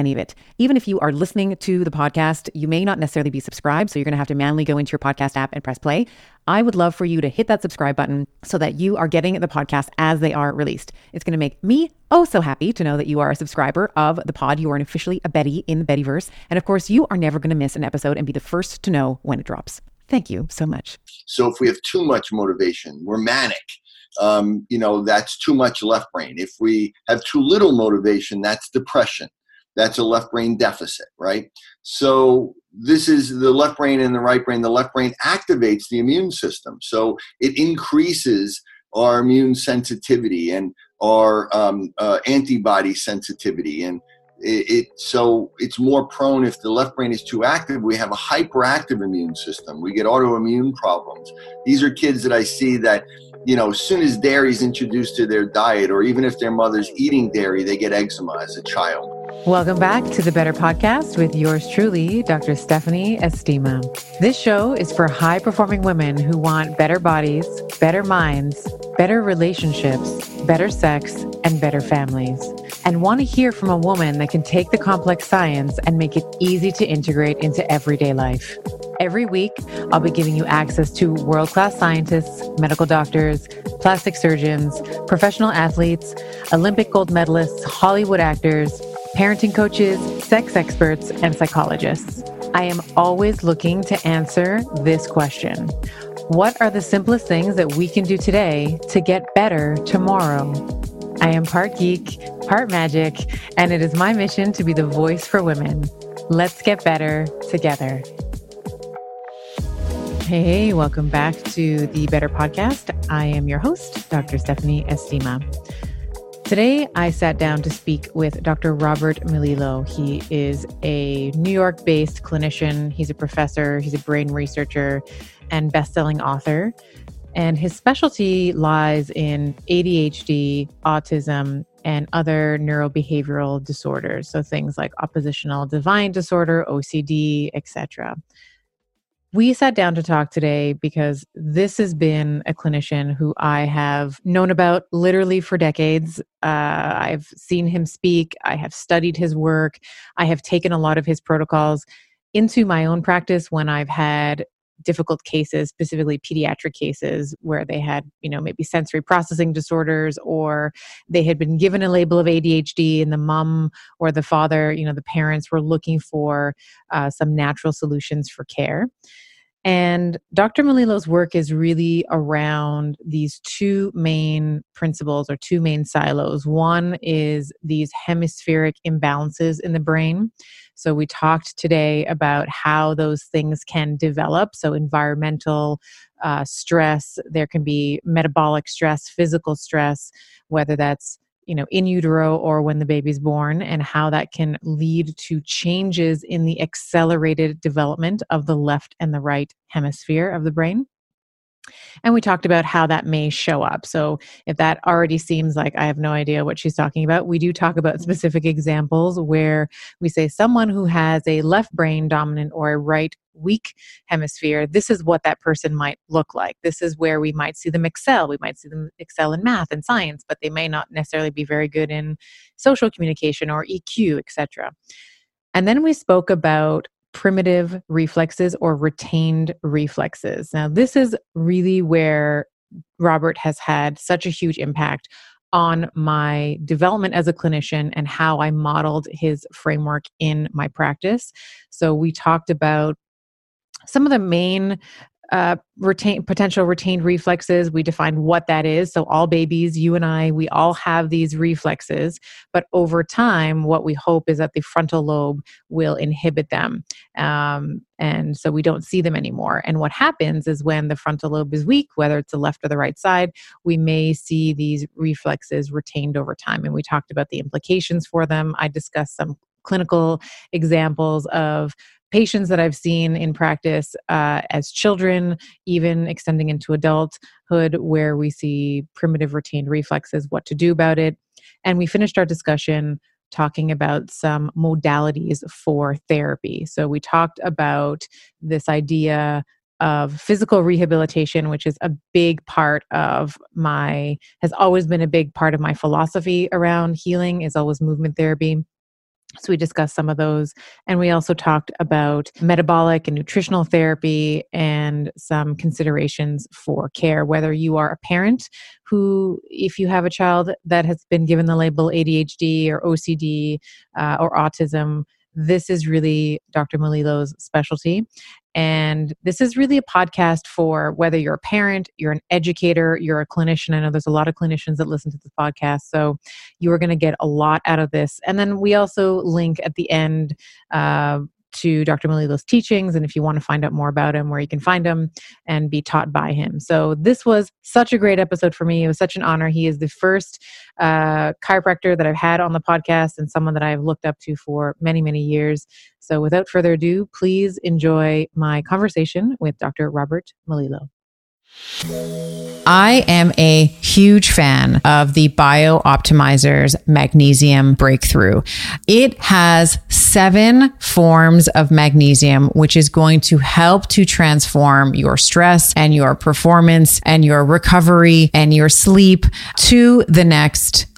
any of it. Even if you are listening to the podcast, you may not necessarily be subscribed, so you're going to have to manually go into your podcast app and press play. I would love for you to hit that subscribe button so that you are getting the podcast as they are released. It's going to make me oh so happy to know that you are a subscriber of the pod. You are officially a Betty in the Bettyverse. And of course, you are never going to miss an episode and be the first to know when it drops. Thank you so much. So if we have too much motivation, we're manic. Um, you know, that's too much left brain. If we have too little motivation, that's depression. That's a left brain deficit, right? So this is the left brain and the right brain. The left brain activates the immune system. So it increases our immune sensitivity and our um, uh, antibody sensitivity. And it, it, so it's more prone if the left brain is too active. We have a hyperactive immune system. We get autoimmune problems. These are kids that I see that you know, as soon as dairy is introduced to their diet, or even if their mother's eating dairy, they get eczema as a child. Welcome back to the Better Podcast with yours truly, Dr. Stephanie Estima. This show is for high performing women who want better bodies, better minds, better relationships, better sex, and better families, and want to hear from a woman that can take the complex science and make it easy to integrate into everyday life. Every week, I'll be giving you access to world class scientists, medical doctors, plastic surgeons, professional athletes, Olympic gold medalists, Hollywood actors, parenting coaches, sex experts, and psychologists. I am always looking to answer this question What are the simplest things that we can do today to get better tomorrow? I am part geek, part magic, and it is my mission to be the voice for women. Let's get better together. Hey, welcome back to the Better Podcast. I am your host, Dr. Stephanie Estima. Today, I sat down to speak with Dr. Robert Melillo. He is a New York based clinician, he's a professor, he's a brain researcher, and best selling author. And his specialty lies in ADHD, autism, and other neurobehavioral disorders. So things like oppositional defiant disorder, OCD, etc. We sat down to talk today because this has been a clinician who I have known about literally for decades. Uh, I've seen him speak, I have studied his work, I have taken a lot of his protocols into my own practice when I've had difficult cases specifically pediatric cases where they had you know maybe sensory processing disorders or they had been given a label of adhd and the mom or the father you know the parents were looking for uh, some natural solutions for care and Dr. Melillo's work is really around these two main principles or two main silos. One is these hemispheric imbalances in the brain. So, we talked today about how those things can develop. So, environmental uh, stress, there can be metabolic stress, physical stress, whether that's you know in utero or when the baby's born and how that can lead to changes in the accelerated development of the left and the right hemisphere of the brain and we talked about how that may show up. So, if that already seems like I have no idea what she's talking about, we do talk about mm-hmm. specific examples where we say someone who has a left brain dominant or a right weak hemisphere, this is what that person might look like. This is where we might see them excel. We might see them excel in math and science, but they may not necessarily be very good in social communication or EQ, etc. And then we spoke about primitive reflexes or retained reflexes. Now, this is really where Robert has had such a huge impact on my development as a clinician and how I modeled his framework in my practice. So, we talked about some of the main uh, retain potential retained reflexes. We define what that is. So all babies you and i we all have these reflexes but over time what we hope is that the frontal lobe will inhibit them um, and so we don't see them anymore. And what happens is when the frontal lobe is weak whether it's the left or the right side we may see these reflexes retained over time and we talked about the implications for them. I discussed some clinical examples of patients that I've seen in practice uh, as children, even extending into adulthood, where we see primitive retained reflexes, what to do about it. And we finished our discussion talking about some modalities for therapy. So we talked about this idea of physical rehabilitation, which is a big part of my, has always been a big part of my philosophy around healing, is always movement therapy. So we discussed some of those. And we also talked about metabolic and nutritional therapy and some considerations for care, whether you are a parent who, if you have a child that has been given the label ADHD or OCD uh, or autism, this is really Dr. Melillo's specialty. And this is really a podcast for whether you're a parent, you're an educator, you're a clinician. I know there's a lot of clinicians that listen to this podcast. So you are going to get a lot out of this. And then we also link at the end uh, to Dr. Melillo's teachings and if you want to find out more about him, where you can find him and be taught by him. So this was such a great episode for me. It was such an honor. He is the first uh, chiropractor that I've had on the podcast and someone that I've looked up to for many, many years. So without further ado, please enjoy my conversation with Dr. Robert Melillo. I am a huge fan of the Bio Optimizers Magnesium Breakthrough. It has seven forms of magnesium, which is going to help to transform your stress and your performance and your recovery and your sleep to the next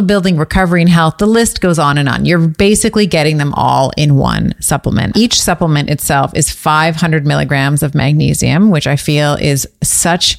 building, recovery, and health. The list goes on and on. You're basically getting them all in one supplement. Each supplement itself is 500 milligrams of magnesium, which I feel is such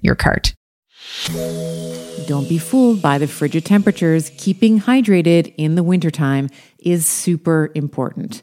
your cart. Don't be fooled by the frigid temperatures. Keeping hydrated in the wintertime is super important.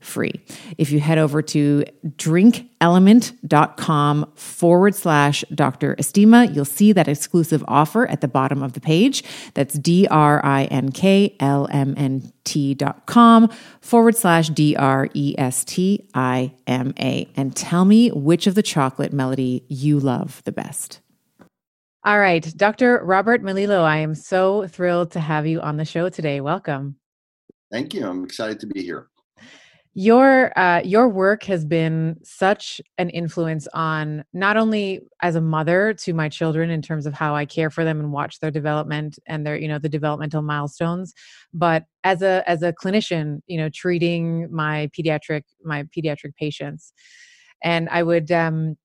free. If you head over to drinklmnt.com forward slash Dr. Estima, you'll see that exclusive offer at the bottom of the page. That's D R I N K L M N T dot com forward slash D R E S T I M A. And tell me which of the chocolate melody you love the best. All right, Dr. Robert Melillo, I am so thrilled to have you on the show today. Welcome. Thank you. I'm excited to be here your uh, your work has been such an influence on not only as a mother to my children in terms of how I care for them and watch their development and their you know the developmental milestones, but as a as a clinician, you know, treating my pediatric my pediatric patients, and I would um,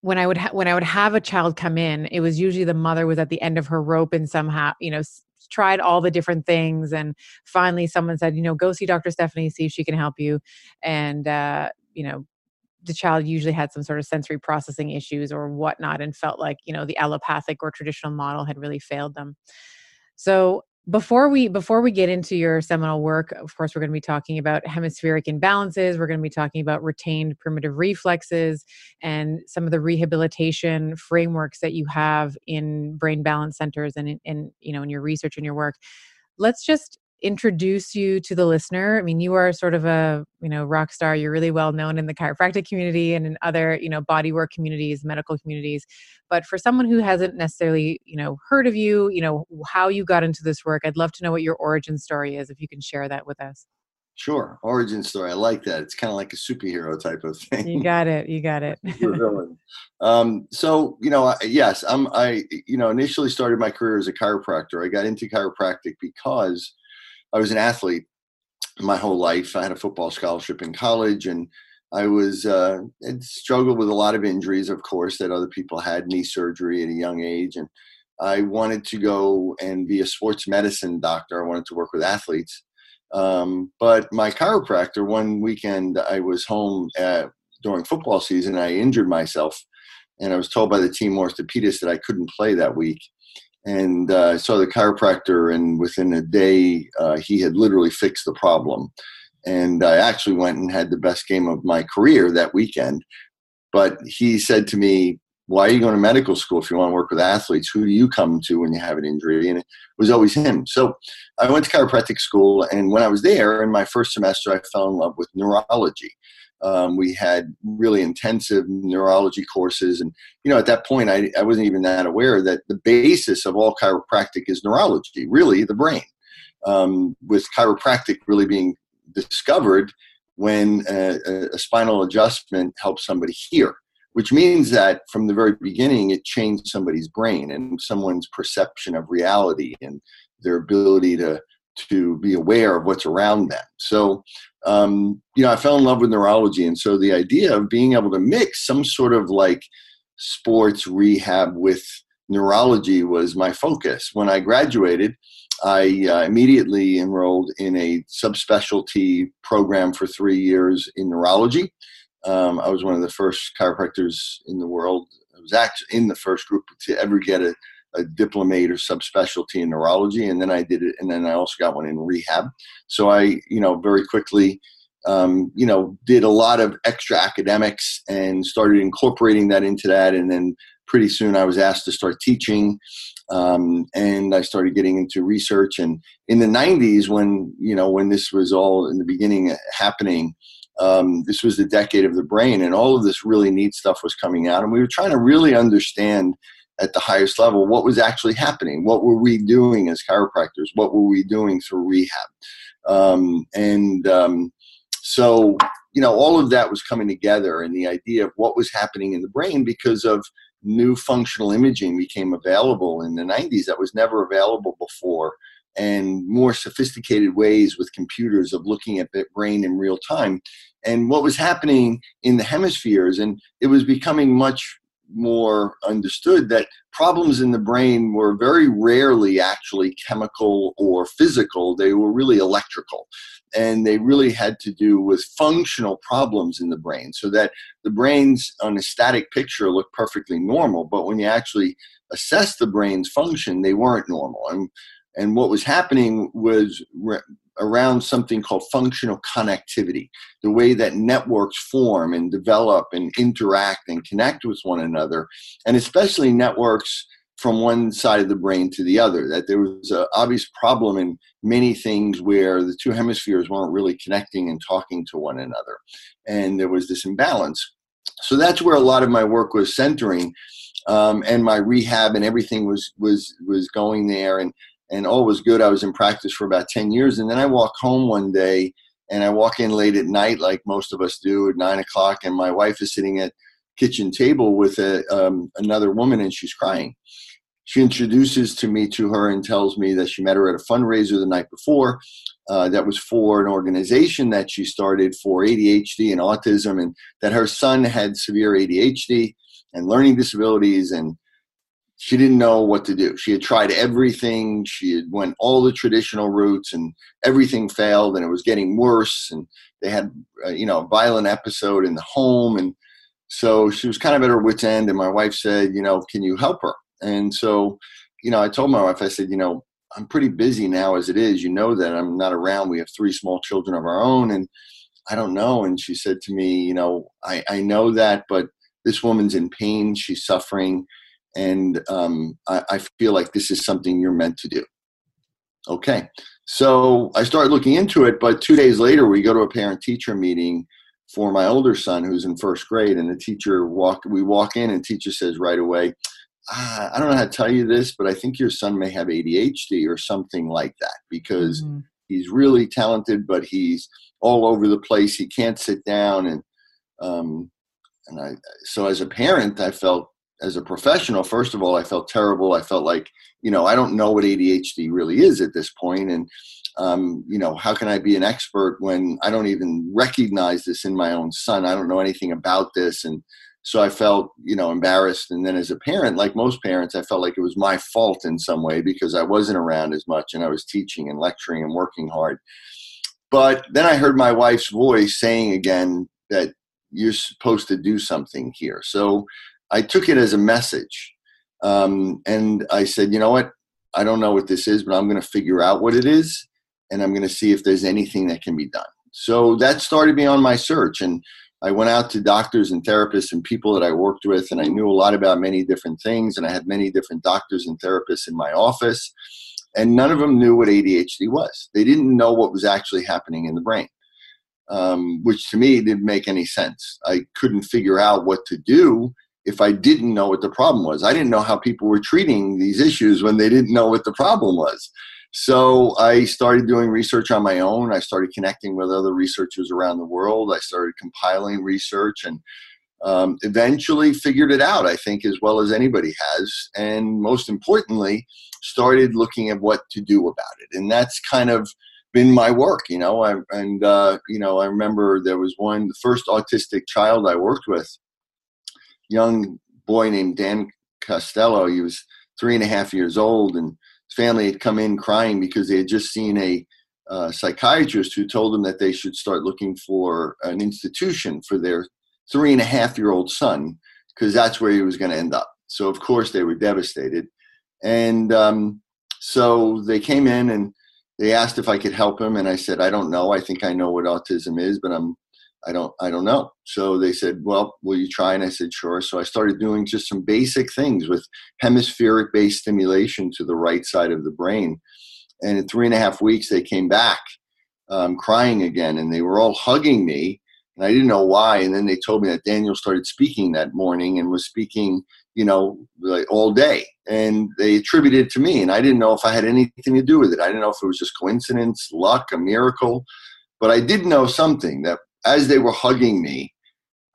when I would ha- when I would have a child come in, it was usually the mother was at the end of her rope and somehow you know tried all the different things and finally someone said you know go see dr stephanie see if she can help you and uh, you know the child usually had some sort of sensory processing issues or whatnot and felt like you know the allopathic or traditional model had really failed them. So before we before we get into your seminal work of course we're going to be talking about hemispheric imbalances we're going to be talking about retained primitive reflexes and some of the rehabilitation frameworks that you have in brain balance centers and in, in you know in your research and your work. Let's just introduce you to the listener i mean you are sort of a you know rock star you're really well known in the chiropractic community and in other you know bodywork communities medical communities but for someone who hasn't necessarily you know heard of you you know how you got into this work i'd love to know what your origin story is if you can share that with us Sure, origin story. I like that. It's kind of like a superhero type of thing. You got it. You got it. um, so you know, yes, I'm. I you know initially started my career as a chiropractor. I got into chiropractic because I was an athlete my whole life. I had a football scholarship in college, and I was uh, struggled with a lot of injuries, of course, that other people had knee surgery at a young age, and I wanted to go and be a sports medicine doctor. I wanted to work with athletes. Um, but my chiropractor, one weekend, I was home at, during football season. I injured myself, and I was told by the team orthopedist that I couldn't play that week and uh, I saw the chiropractor, and within a day, uh, he had literally fixed the problem. And I actually went and had the best game of my career that weekend. But he said to me, Why are you going to medical school if you want to work with athletes? Who do you come to when you have an injury? And it was always him. So I went to chiropractic school, and when I was there in my first semester, I fell in love with neurology. Um, we had really intensive neurology courses. And, you know, at that point, I, I wasn't even that aware that the basis of all chiropractic is neurology, really the brain. Um, with chiropractic really being discovered when a, a, spinal adjustment helps somebody hear, which means that from the very beginning, it changed somebody's brain and someone's perception of reality and their ability to to be aware of what's around them. So, um, you know, I fell in love with neurology. And so the idea of being able to mix some sort of like sports rehab with neurology was my focus. When I graduated, I uh, immediately enrolled in a subspecialty program for three years in neurology. Um, I was one of the first chiropractors in the world. I was actually in the first group to ever get a a diplomate or subspecialty in neurology, and then I did it, and then I also got one in rehab. So I, you know, very quickly, um, you know, did a lot of extra academics and started incorporating that into that, and then pretty soon I was asked to start teaching. Um, and I started getting into research. And in the 90s, when you know when this was all in the beginning happening, um, this was the decade of the brain, and all of this really neat stuff was coming out, and we were trying to really understand at the highest level what was actually happening? What were we doing as chiropractors? What were we doing through rehab? Um, and um, so you know all of that was coming together and the idea of what was happening in the brain because of new functional imaging became available in the 90s that was never available before and more sophisticated ways with computers of looking at the brain in real time. And what was happening in the hemispheres and it was becoming much more understood that problems in the brain were very rarely actually chemical or physical, they were really electrical. And they really had to do with functional problems in the brain, so that the brains on a static picture look perfectly normal, but when you actually assess the brain's function, they weren't normal. And and what was happening was around something called functional connectivity, the way that networks form and develop and interact and connect with one another, and especially networks from one side of the brain to the other. That there was an obvious problem in many things where the two hemispheres weren't really connecting and talking to one another, and there was this imbalance. So that's where a lot of my work was centering. Um, and my rehab and everything was was was going there and and all was good. I was in practice for about 10 years. And then I walk home one day and I walk in late at night, like most of us do at nine o'clock. And my wife is sitting at kitchen table with a, um, another woman and she's crying. She introduces to me to her and tells me that she met her at a fundraiser the night before. Uh, that was for an organization that she started for ADHD and autism, and that her son had severe ADHD and learning disabilities and she didn't know what to do. She had tried everything. She had went all the traditional routes, and everything failed, and it was getting worse. And they had, uh, you know, a violent episode in the home, and so she was kind of at her wits' end. And my wife said, you know, can you help her? And so, you know, I told my wife, I said, you know, I'm pretty busy now as it is. You know that I'm not around. We have three small children of our own, and I don't know. And she said to me, you know, I, I know that, but this woman's in pain. She's suffering. And um, I, I feel like this is something you're meant to do. Okay. So I started looking into it, but two days later, we go to a parent teacher meeting for my older son who's in first grade. And the teacher walk, we walk in, and teacher says right away, ah, I don't know how to tell you this, but I think your son may have ADHD or something like that because mm-hmm. he's really talented, but he's all over the place. He can't sit down, and um, and I so as a parent, I felt as a professional. First of all, I felt terrible. I felt like you know I don't know what ADHD really is at this point, and um, you know how can I be an expert when I don't even recognize this in my own son? I don't know anything about this, and so I felt you know embarrassed. And then as a parent, like most parents, I felt like it was my fault in some way because I wasn't around as much and I was teaching and lecturing and working hard. But then I heard my wife's voice saying again that you're supposed to do something here. So I took it as a message. Um, and I said, you know what? I don't know what this is, but I'm going to figure out what it is. And I'm going to see if there's anything that can be done. So that started me on my search. And I went out to doctors and therapists and people that I worked with, and I knew a lot about many different things. And I had many different doctors and therapists in my office and none of them knew what ADHD was. They didn't know what was actually happening in the brain, um, which to me didn't make any sense. I couldn't figure out what to do if I didn't know what the problem was. I didn't know how people were treating these issues when they didn't know what the problem was. So I started doing research on my own. I started connecting with other researchers around the world. I started compiling research and um, eventually figured it out, I think, as well as anybody has. And most importantly, started looking at what to do about it. And that's kind of been my work, you know. I, and, uh, you know, I remember there was one, the first autistic child I worked with, young boy named Dan Costello. He was three and a half years old, and his family had come in crying because they had just seen a uh, psychiatrist who told them that they should start looking for an institution for their three and a half year old son because that's where he was going to end up. So, of course, they were devastated. And um, so they came in and they asked if I could help him, and I said, I don't know. I think I know what autism is, but I'm I don't I don't know. So they said, Well, will you try? And I said, Sure. So I started doing just some basic things with hemispheric based stimulation to the right side of the brain. And in three and a half weeks, they came back um, crying again, and they were all hugging me and I didn't know why. And then they told me that Daniel started speaking that morning and was speaking, you know, like all day. And they attributed it to me. And I didn't know if I had anything to do with it. I didn't know if it was just coincidence, luck, a miracle. But I did know something that as they were hugging me,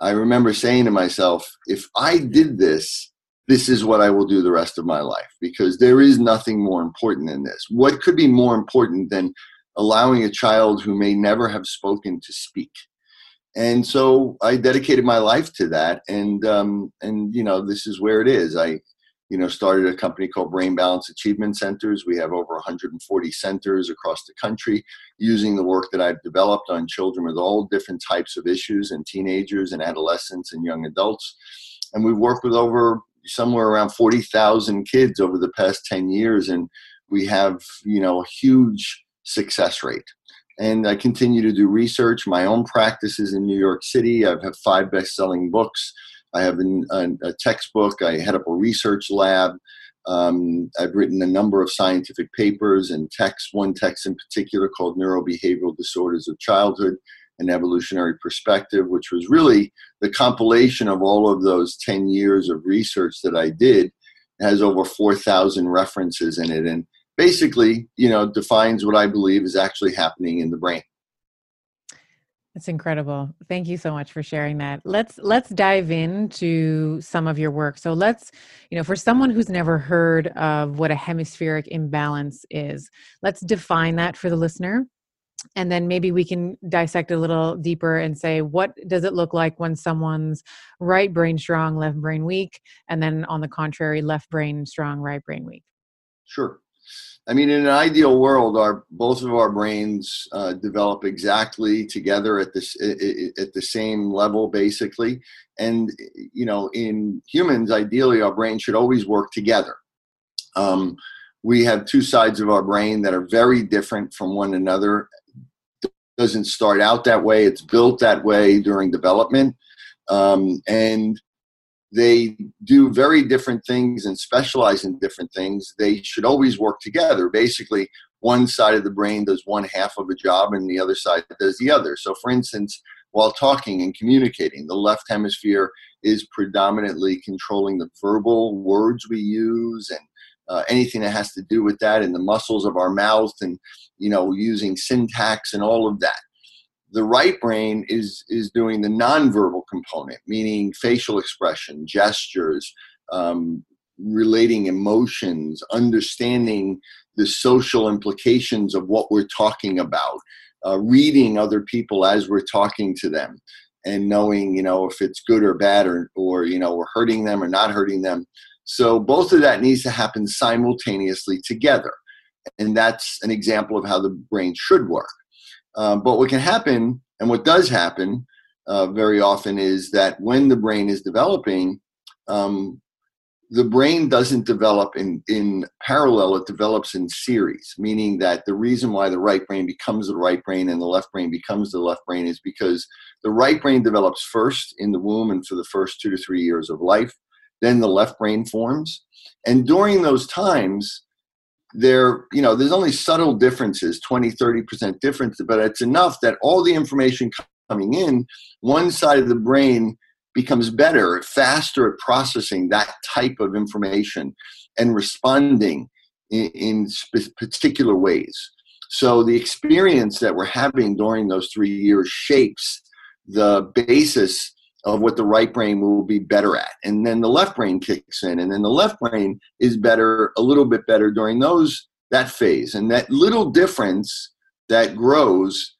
I remember saying to myself, if I did this, this is what I will do the rest of my life because there is nothing more important than this. What could be more important than allowing a child who may never have spoken to speak? and so I dedicated my life to that. And um, and you know, this is where it is. I you know started a company called Brain Balance Achievement Centers. We have over 140 centers across the country using the work that I've developed on children with all different types of issues and teenagers and adolescents and young adults. And we've worked with over somewhere around 40,000 kids over the past 10 years and we have you know a huge success rate and I continue to do research. My own practices in New York City. I have five best-selling books. I have a, a textbook. I head up a research lab. Um, I've written a number of scientific papers and texts. One text in particular called "Neurobehavioral Disorders of Childhood: An Evolutionary Perspective," which was really the compilation of all of those ten years of research that I did. It has over four thousand references in it, and basically, you know, defines what I believe is actually happening in the brain. That's incredible. Thank you so much for sharing that. Let's let's dive into some of your work. So let's, you know, for someone who's never heard of what a hemispheric imbalance is, let's define that for the listener. And then maybe we can dissect a little deeper and say what does it look like when someone's right brain strong, left brain weak, and then on the contrary, left brain strong, right brain weak. Sure. I mean, in an ideal world, our both of our brains uh, develop exactly together at this at the same level, basically. And you know, in humans, ideally, our brain should always work together. Um, we have two sides of our brain that are very different from one another. Doesn't start out that way, it's built that way during development. Um, and they do very different things and specialize in different things. They should always work together. Basically, one side of the brain does one half of a job and the other side does the other. So, for instance, while talking and communicating, the left hemisphere is predominantly controlling the verbal words we use and uh, anything that has to do with that and the muscles of our mouth and you know using syntax and all of that the right brain is is doing the nonverbal component meaning facial expression gestures um, relating emotions understanding the social implications of what we're talking about uh, reading other people as we're talking to them and knowing you know if it's good or bad or or you know we're hurting them or not hurting them so both of that needs to happen simultaneously together. And that's an example of how the brain should work. Um, but what can happen, and what does happen uh, very often, is that when the brain is developing, um, the brain doesn't develop in, in parallel, it develops in series, meaning that the reason why the right brain becomes the right brain and the left brain becomes the left brain is because the right brain develops first in the womb and for the first two to three years of life then the left brain forms. And during those times, there, you know, there's only subtle differences, 20, 30% difference, but it's enough that all the information coming in, one side of the brain becomes better, faster at processing that type of information and responding in, in particular ways. So the experience that we're having during those three years shapes the basis of what the right brain will be better at. And then the left brain kicks in, and then the left brain is better, a little bit better during those that phase. And that little difference that grows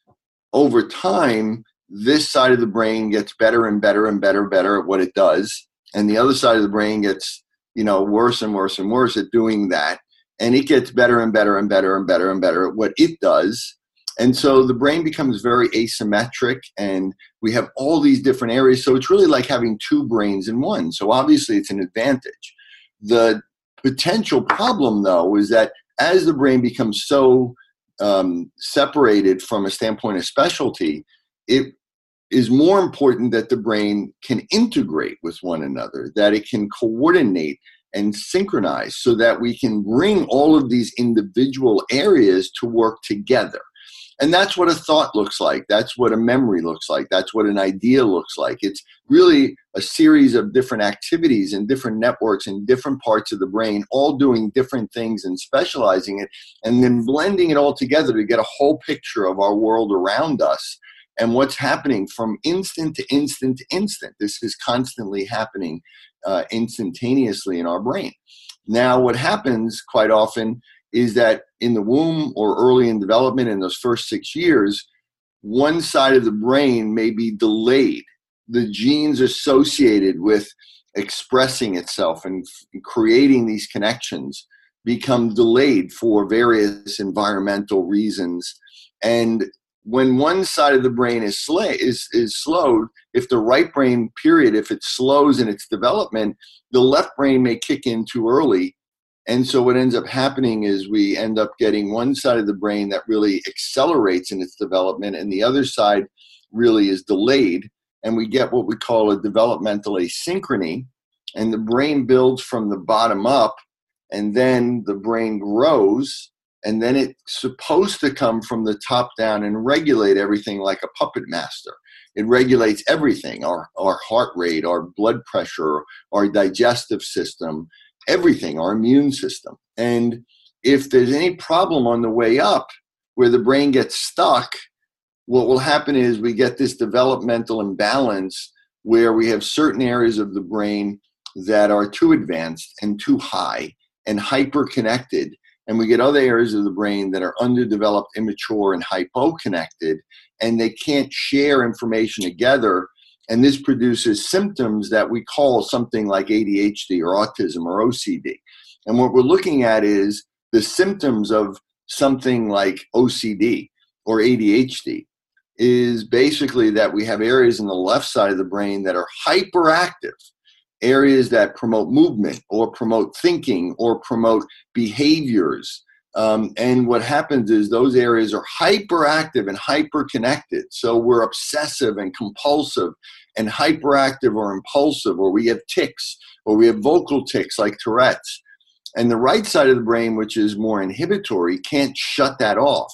over time, this side of the brain gets better and better and better and better at what it does. And the other side of the brain gets, you know, worse and worse and worse at doing that. And it gets better and better and better and better and better at what it does and so the brain becomes very asymmetric, and we have all these different areas. So it's really like having two brains in one. So obviously, it's an advantage. The potential problem, though, is that as the brain becomes so um, separated from a standpoint of specialty, it is more important that the brain can integrate with one another, that it can coordinate and synchronize so that we can bring all of these individual areas to work together. And that's what a thought looks like. That's what a memory looks like. That's what an idea looks like. It's really a series of different activities and different networks and different parts of the brain, all doing different things and specializing it, and then blending it all together to get a whole picture of our world around us and what's happening from instant to instant to instant. This is constantly happening uh, instantaneously in our brain. Now, what happens quite often is that in the womb or early in development in those first six years, one side of the brain may be delayed. The genes associated with expressing itself and creating these connections become delayed for various environmental reasons. And when one side of the brain is, sl- is, is slowed, if the right brain period, if it slows in its development, the left brain may kick in too early and so what ends up happening is we end up getting one side of the brain that really accelerates in its development, and the other side really is delayed. And we get what we call a developmental asynchrony. And the brain builds from the bottom up, and then the brain grows, and then it's supposed to come from the top down and regulate everything like a puppet master. It regulates everything our, our heart rate, our blood pressure, our digestive system everything, our immune system. And if there's any problem on the way up where the brain gets stuck, what will happen is we get this developmental imbalance where we have certain areas of the brain that are too advanced and too high and hyper connected. And we get other areas of the brain that are underdeveloped, immature, and hypo connected, and they can't share information together and this produces symptoms that we call something like ADHD or autism or OCD. And what we're looking at is the symptoms of something like OCD or ADHD is basically that we have areas in the left side of the brain that are hyperactive areas that promote movement or promote thinking or promote behaviors. Um, and what happens is those areas are hyperactive and hyper-connected. So we're obsessive and compulsive and hyperactive or impulsive, or we have tics, or we have vocal tics like Tourette's. And the right side of the brain, which is more inhibitory, can't shut that off.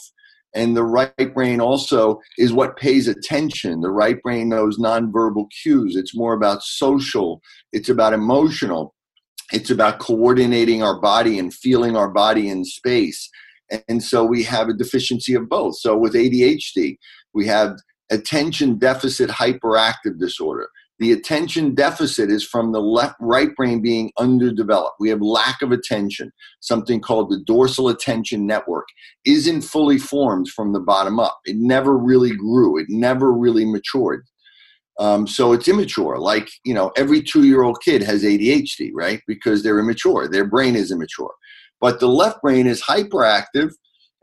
And the right brain also is what pays attention. The right brain knows nonverbal cues. It's more about social, it's about emotional, it's about coordinating our body and feeling our body in space. And so we have a deficiency of both. So with ADHD, we have attention deficit hyperactive disorder. The attention deficit is from the left right brain being underdeveloped. We have lack of attention. Something called the dorsal attention network isn't fully formed from the bottom up. It never really grew. It never really matured. Um, so it's immature. Like you know, every two-year-old kid has ADHD, right? Because they're immature. Their brain is immature. But the left brain is hyperactive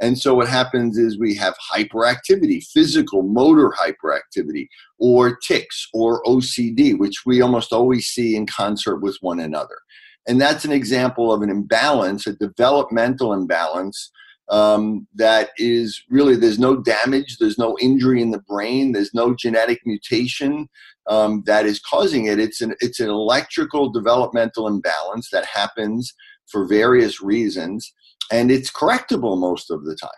and so what happens is we have hyperactivity, physical, motor hyperactivity, or tics or OCD, which we almost always see in concert with one another. And that's an example of an imbalance, a developmental imbalance um, that is really there's no damage, there's no injury in the brain, there's no genetic mutation um, that is causing it. It's an it's an electrical developmental imbalance that happens for various reasons and it's correctable most of the time.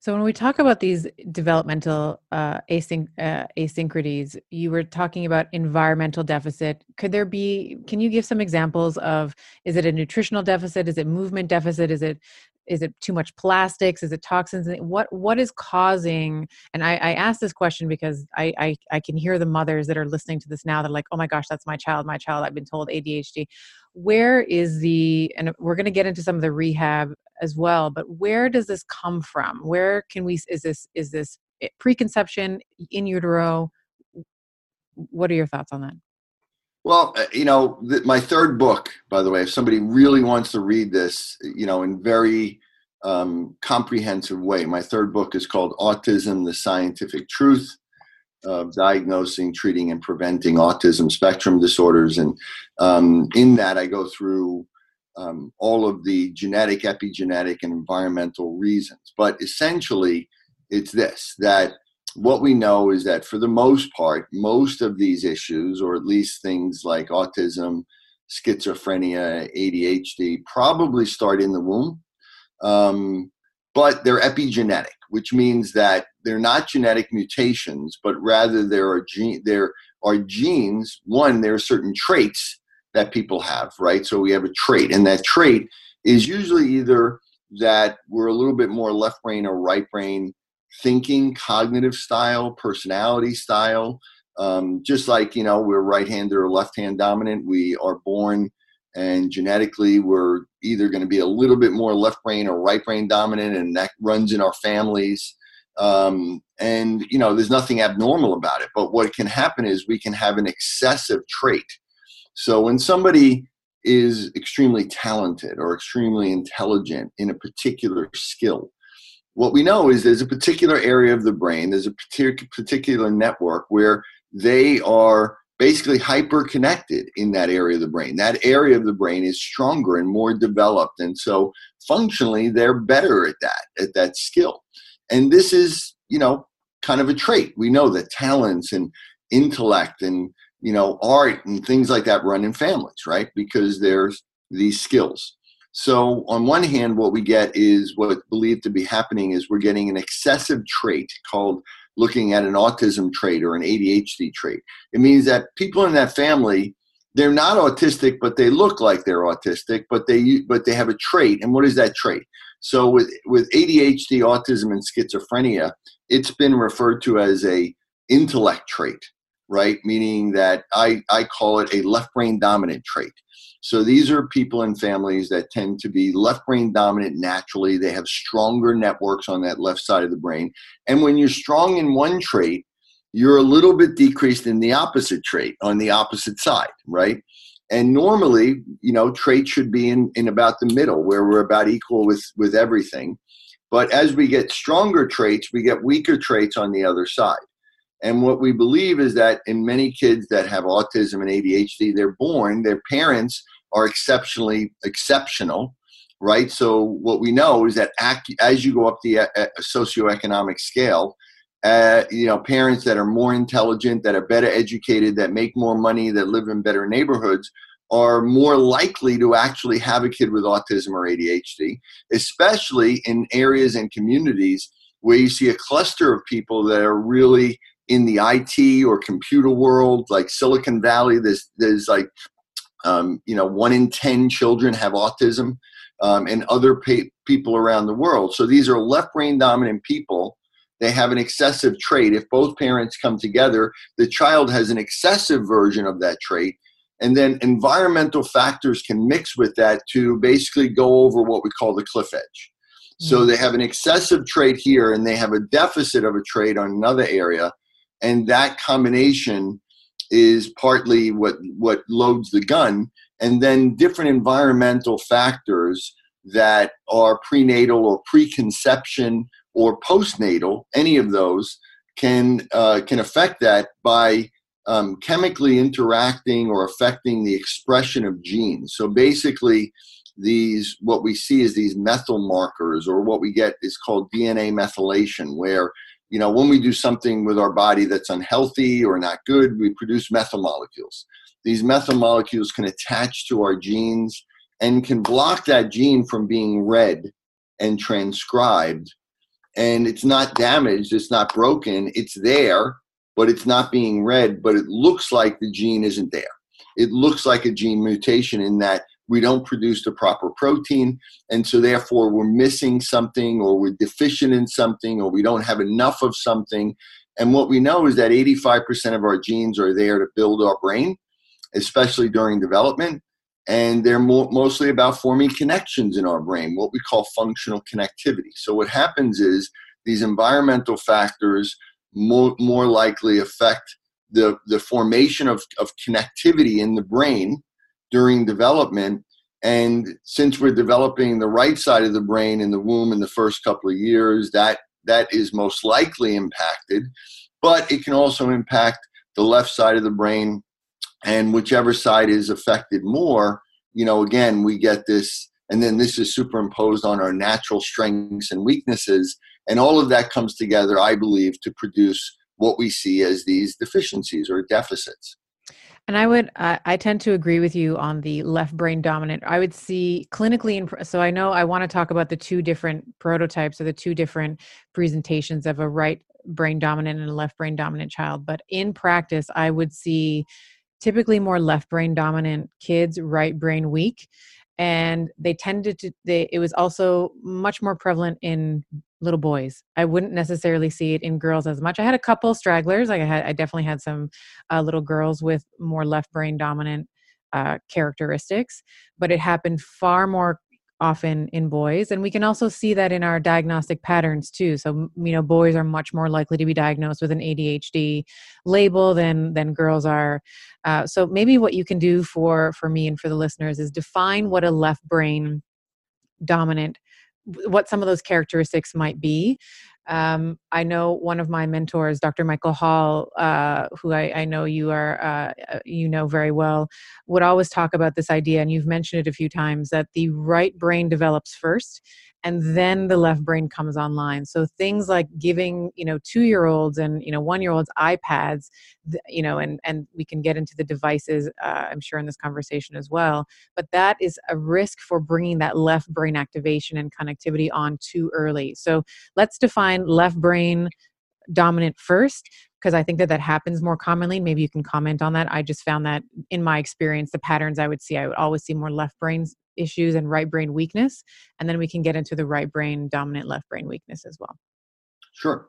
So when we talk about these developmental uh, async- uh, asynchronies, you were talking about environmental deficit. Could there be? Can you give some examples of? Is it a nutritional deficit? Is it movement deficit? Is it is it too much plastics? Is it toxins? What what is causing? And I, I ask this question because I, I I can hear the mothers that are listening to this now. They're like, oh my gosh, that's my child. My child. I've been told ADHD where is the and we're going to get into some of the rehab as well but where does this come from where can we is this is this eh, preconception in utero what are your thoughts on that well uh, you know th- my third book by the way if somebody really wants to read this you know in very um, comprehensive way my third book is called autism the scientific truth of diagnosing, treating, and preventing autism spectrum disorders. And um, in that, I go through um, all of the genetic, epigenetic, and environmental reasons. But essentially, it's this that what we know is that for the most part, most of these issues, or at least things like autism, schizophrenia, ADHD, probably start in the womb. Um, but they're epigenetic, which means that they're not genetic mutations, but rather there are gene there are genes. One, there are certain traits that people have, right? So we have a trait, and that trait is usually either that we're a little bit more left brain or right brain thinking, cognitive style, personality style. Um, just like you know, we're right hand or left hand dominant. We are born and genetically we're either going to be a little bit more left brain or right brain dominant and that runs in our families um, and you know there's nothing abnormal about it but what can happen is we can have an excessive trait so when somebody is extremely talented or extremely intelligent in a particular skill what we know is there's a particular area of the brain there's a particular network where they are basically hyper connected in that area of the brain. That area of the brain is stronger and more developed. And so functionally, they're better at that, at that skill. And this is, you know, kind of a trait. We know that talents and intellect and, you know, art and things like that run in families, right? Because there's these skills. So, on one hand, what we get is what believed to be happening is we're getting an excessive trait called looking at an autism trait or an ADHD trait. It means that people in that family they're not autistic but they look like they're autistic but they but they have a trait. And what is that trait? So with with adhd autism and schizophrenia it's been referred to as a intellect trait right? Meaning that i i call it a left brain dominant trait so these are people and families that tend to be left brain dominant naturally. They have stronger networks on that left side of the brain. And when you're strong in one trait, you're a little bit decreased in the opposite trait on the opposite side, right? And normally, you know, traits should be in, in about the middle where we're about equal with, with everything. But as we get stronger traits, we get weaker traits on the other side. And what we believe is that in many kids that have autism and ADHD, they're born, their parents are exceptionally exceptional, right? So what we know is that as you go up the uh, uh, socioeconomic scale, uh, you know, parents that are more intelligent, that are better educated, that make more money, that live in better neighborhoods, are more likely to actually have a kid with autism or ADHD, especially in areas and communities where you see a cluster of people that are really in the IT or computer world, like Silicon Valley. There's there's like um, you know one in ten children have autism, um, and other pa- people around the world. So these are left brain dominant people. They have an excessive trait. If both parents come together, the child has an excessive version of that trait and then environmental factors can mix with that to basically go over what we call the cliff edge. So mm-hmm. they have an excessive trait here and they have a deficit of a trait on another area. And that combination is partly what, what loads the gun. And then different environmental factors that are prenatal or preconception or postnatal, any of those can uh, can affect that by um, chemically interacting or affecting the expression of genes. So basically, these what we see is these methyl markers, or what we get is called DNA methylation, where you know when we do something with our body that's unhealthy or not good, we produce methyl molecules. These methyl molecules can attach to our genes and can block that gene from being read and transcribed. And it's not damaged, it's not broken, it's there but it's not being read, but it looks like the gene isn't there. It looks like a gene mutation in that we don't produce the proper protein, and so therefore we're missing something or we're deficient in something or we don't have enough of something. And what we know is that 85% of our genes are there to build our brain, especially during development. And they're mo- mostly about forming connections in our brain, what we call functional connectivity. So, what happens is these environmental factors more, more likely affect the, the formation of, of connectivity in the brain during development. And since we're developing the right side of the brain in the womb in the first couple of years, that that is most likely impacted. But it can also impact the left side of the brain, and whichever side is affected more, you know, again, we get this, and then this is superimposed on our natural strengths and weaknesses and all of that comes together, I believe, to produce what we see as these deficiencies or deficits. And I would, uh, I tend to agree with you on the left brain dominant. I would see clinically, in, so I know I want to talk about the two different prototypes or the two different presentations of a right brain dominant and a left brain dominant child. But in practice, I would see typically more left brain dominant kids, right brain weak and they tended to they it was also much more prevalent in little boys. I wouldn't necessarily see it in girls as much. I had a couple stragglers i had i definitely had some uh, little girls with more left brain dominant uh, characteristics but it happened far more often in boys and we can also see that in our diagnostic patterns too. So you know boys are much more likely to be diagnosed with an adhd label than than girls are. Uh, so maybe what you can do for for me and for the listeners is define what a left brain dominant what some of those characteristics might be um, I know one of my mentors, Dr. Michael Hall, uh, who I, I, know you are uh, uh, you know very well, would always talk about this idea, and you've mentioned it a few times that the right brain develops first, and then the left brain comes online so things like giving you know two year olds and you know one year olds ipads you know and and we can get into the devices uh, i'm sure in this conversation as well but that is a risk for bringing that left brain activation and connectivity on too early so let's define left brain dominant first because I think that that happens more commonly. Maybe you can comment on that. I just found that in my experience, the patterns I would see, I would always see more left brains issues and right brain weakness. And then we can get into the right brain dominant left brain weakness as well. Sure.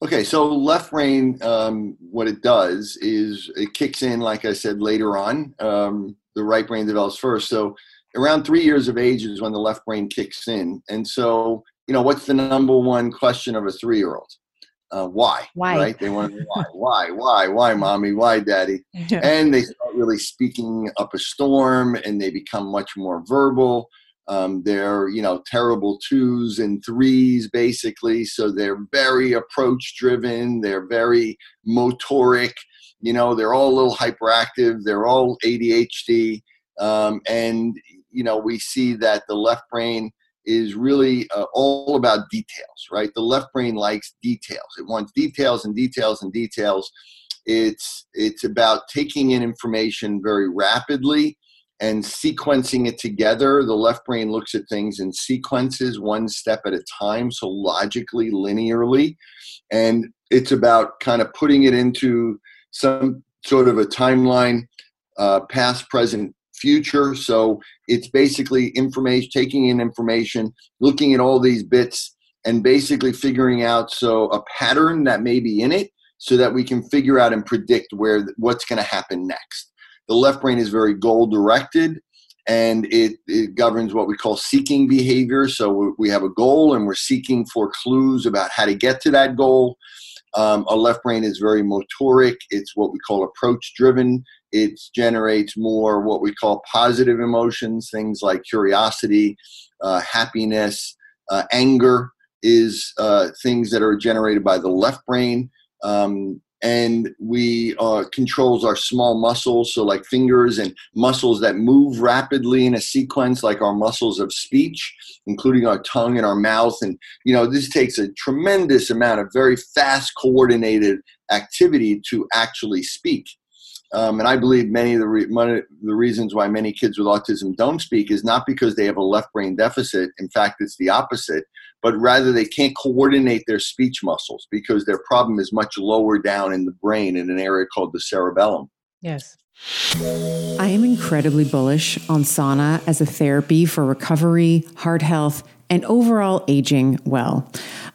Okay, so left brain, um, what it does is it kicks in, like I said, later on. Um, the right brain develops first. So around three years of age is when the left brain kicks in. And so, you know, what's the number one question of a three year old? Uh, why, why, right? They want to know why, why, why, why, mommy, why, daddy, and they start really speaking up a storm, and they become much more verbal. Um, they're you know terrible twos and threes basically, so they're very approach driven. They're very motoric. You know, they're all a little hyperactive. They're all ADHD, um, and you know we see that the left brain is really uh, all about details, right? The left brain likes details. It wants details and details and details. It's it's about taking in information very rapidly and sequencing it together. The left brain looks at things in sequences, one step at a time, so logically, linearly. And it's about kind of putting it into some sort of a timeline, uh, past, present, future. So it's basically information, taking in information, looking at all these bits, and basically figuring out so a pattern that may be in it so that we can figure out and predict where what's going to happen next. The left brain is very goal directed and it, it, governs what we call seeking behavior. So we have a goal and we're seeking for clues about how to get to that goal. Um, our left brain is very motoric. It's what we call approach driven. It generates more what we call positive emotions, things like curiosity, uh, happiness, uh, anger is uh, things that are generated by the left brain. Um, and we uh, controls our small muscles so like fingers and muscles that move rapidly in a sequence like our muscles of speech including our tongue and our mouth and you know this takes a tremendous amount of very fast coordinated activity to actually speak um, and I believe many of the re- of the reasons why many kids with autism don't speak is not because they have a left brain deficit. In fact, it's the opposite but rather they can't coordinate their speech muscles because their problem is much lower down in the brain in an area called the cerebellum. Yes. I am incredibly bullish on sauna as a therapy for recovery, heart health, and overall aging well.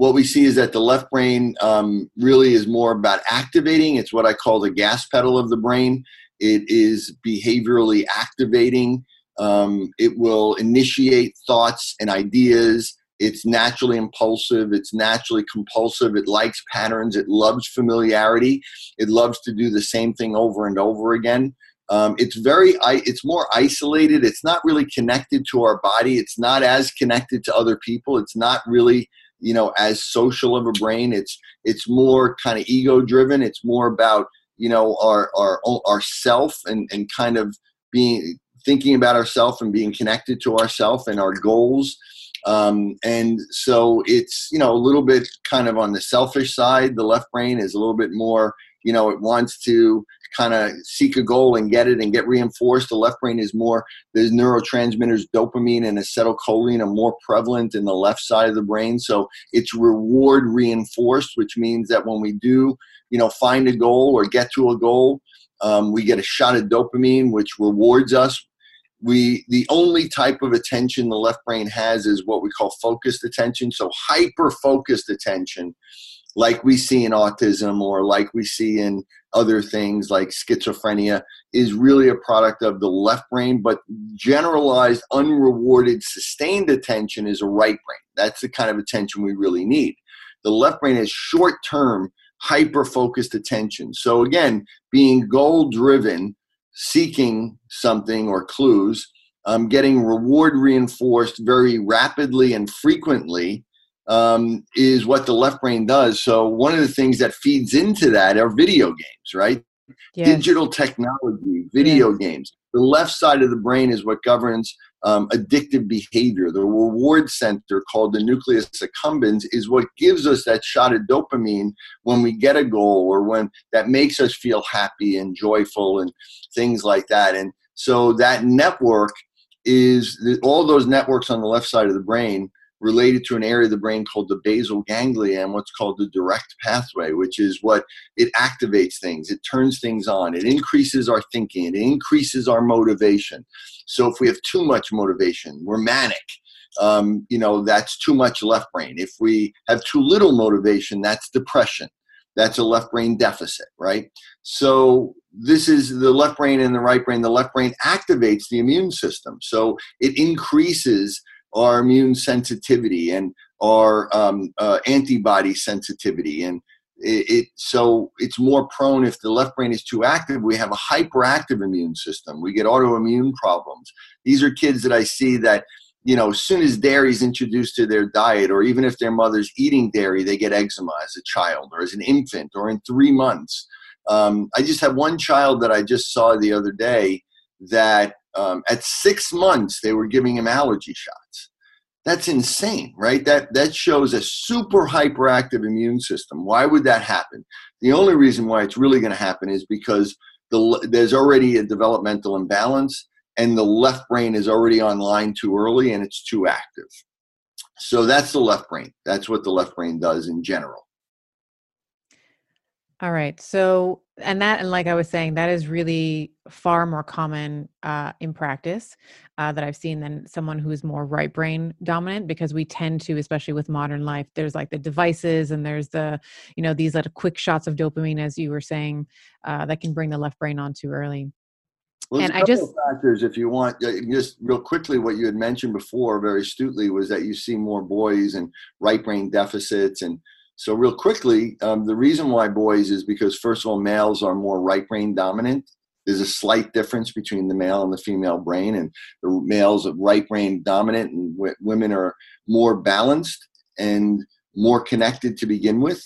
what we see is that the left brain um, really is more about activating. It's what I call the gas pedal of the brain. It is behaviorally activating. Um, it will initiate thoughts and ideas. It's naturally impulsive. It's naturally compulsive. It likes patterns. It loves familiarity. It loves to do the same thing over and over again. Um, it's very, it's more isolated. It's not really connected to our body. It's not as connected to other people. It's not really you know as social of a brain it's it's more kind of ego driven. It's more about you know our our our self and and kind of being thinking about ourself and being connected to ourself and our goals. Um, and so it's you know a little bit kind of on the selfish side. The left brain is a little bit more you know it wants to kind of seek a goal and get it and get reinforced. The left brain is more, there's neurotransmitters, dopamine and acetylcholine are more prevalent in the left side of the brain. So it's reward reinforced, which means that when we do, you know, find a goal or get to a goal, um, we get a shot of dopamine, which rewards us. We the only type of attention the left brain has is what we call focused attention. So hyper focused attention like we see in autism or like we see in other things like schizophrenia is really a product of the left brain but generalized unrewarded sustained attention is a right brain. That's the kind of attention we really need. The left brain is short term hyper focused attention. So again being goal driven seeking something or clues um, getting reward reinforced very rapidly and frequently um, is what the left brain does. So one of the things that feeds into that are video games, right? Yes. Digital technology, video yes. games. The left side of the brain is what governs um, addictive behavior. The reward center called the nucleus accumbens is what gives us that shot of dopamine when we get a goal or when that makes us feel happy and joyful and things like that. And so that network is all those networks on the left side of the brain related to an area of the brain called the basal ganglia and what's called the direct pathway, which is what it activates things, it turns things on, it increases our thinking, it increases our motivation. So if we have too much motivation, we're manic. Um, you know, that's too much left brain. If we have too little motivation, that's depression. That's a left brain deficit, right? So this is the left brain and the right brain. The left brain activates the immune system. So it increases our immune sensitivity and our um, uh, antibody sensitivity. And it, it, so it's more prone if the left brain is too active we have a hyperactive immune system. We get autoimmune problems. These are kids that i see that you know as soon as dairy is introduced to their diet or even if their mother's eating dairy they get eczema as a child or as an infant or in three months. Um, i just have one child that i just saw the other day that um, at six months they were giving him allergy shots. That's insane right? That that shows a super hyperactive immune system. Why would that happen? The only reason why it's really going to happen is because the, there's already a developmental imbalance and the left brain is already online too early and it's too active. So that's the left brain. That's what the left brain does in general all right. So, and that, and like I was saying, that is really far more common uh, in practice uh, that I've seen than someone who is more right brain dominant because we tend to, especially with modern life, there's like the devices and there's the, you know, these little quick shots of dopamine, as you were saying, uh, that can bring the left brain on too early. Well, and I just factors, if you want, uh, just real quickly, what you had mentioned before very astutely was that you see more boys and right brain deficits and so, real quickly, um, the reason why boys is because, first of all, males are more right brain dominant. There's a slight difference between the male and the female brain, and the males are right brain dominant, and w- women are more balanced and more connected to begin with.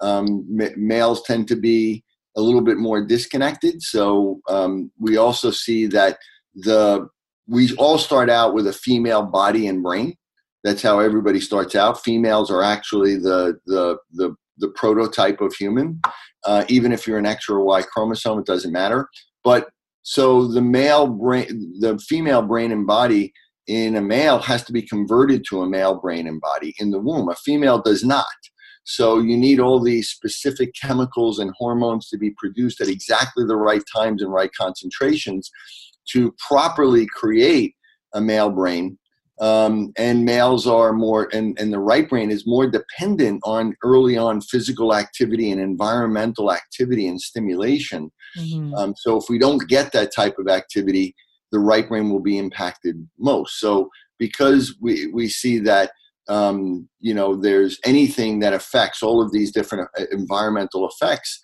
Um, m- males tend to be a little bit more disconnected. So, um, we also see that the we all start out with a female body and brain that's how everybody starts out. Females are actually the the the, the prototype of human. Uh, even if you're an X or Y chromosome, it doesn't matter. But so the male brain, the female brain and body in a male has to be converted to a male brain and body in the womb. A female does not. So you need all these specific chemicals and hormones to be produced at exactly the right times and right concentrations to properly create a male brain um, and males are more and, and the right brain is more dependent on early on physical activity and environmental activity and stimulation mm-hmm. um, so if we don't get that type of activity the right brain will be impacted most so because we, we see that um, you know there's anything that affects all of these different uh, environmental effects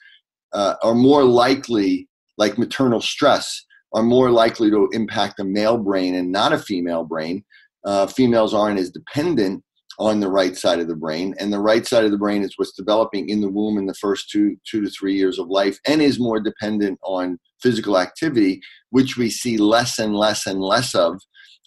uh, are more likely like maternal stress are more likely to impact a male brain and not a female brain uh, females aren't as dependent on the right side of the brain and the right side of the brain is what's developing in the womb in the first two two to three years of life and is more dependent on physical activity which we see less and less and less of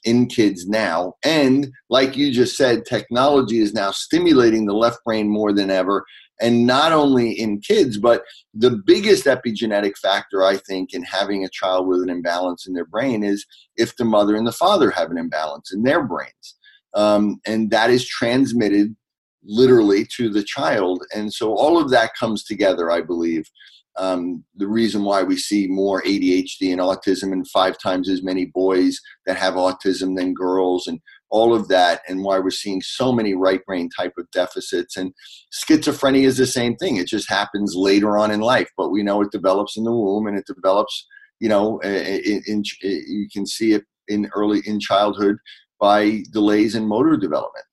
in kids now. And like you just said technology is now stimulating the left brain more than ever and not only in kids but the biggest epigenetic factor i think in having a child with an imbalance in their brain is if the mother and the father have an imbalance in their brains. Um, and that is transmitted literally to the child. And so all of that comes together i believe. Um, the reason why we see more ADHD and autism and five times as many boys that have autism than girls and all of that and why we're seeing so many right brain type of deficits. And schizophrenia is the same thing. It just happens later on in life but we know it develops in the womb and it develops you know in, in, you can see it in early in childhood by delays in motor development.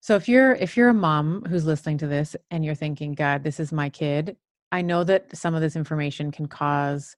So if you're if you're a mom who's listening to this and you're thinking god this is my kid i know that some of this information can cause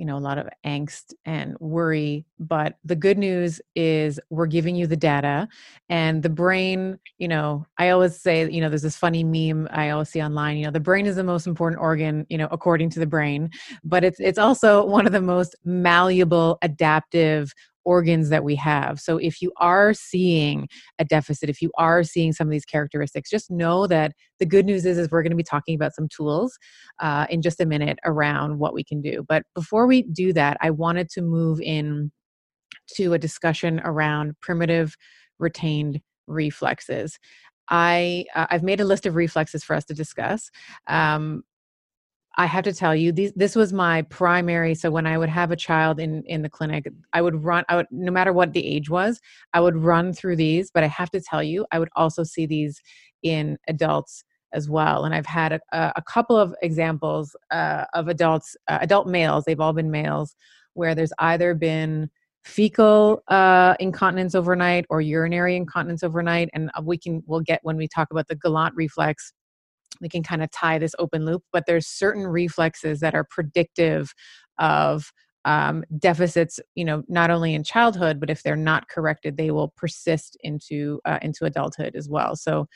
you know a lot of angst and worry but the good news is we're giving you the data and the brain you know i always say you know there's this funny meme i always see online you know the brain is the most important organ you know according to the brain but it's it's also one of the most malleable adaptive organs that we have. So if you are seeing a deficit, if you are seeing some of these characteristics, just know that the good news is, is we're going to be talking about some tools uh, in just a minute around what we can do. But before we do that, I wanted to move in to a discussion around primitive retained reflexes. I uh, I've made a list of reflexes for us to discuss. Um, I have to tell you, these, this was my primary. So when I would have a child in in the clinic, I would run. I would, no matter what the age was, I would run through these. But I have to tell you, I would also see these in adults as well. And I've had a, a couple of examples uh, of adults, uh, adult males. They've all been males, where there's either been fecal uh, incontinence overnight or urinary incontinence overnight, and uh, we can we'll get when we talk about the Galant reflex we can kind of tie this open loop but there's certain reflexes that are predictive of um, deficits you know not only in childhood but if they're not corrected they will persist into uh, into adulthood as well. So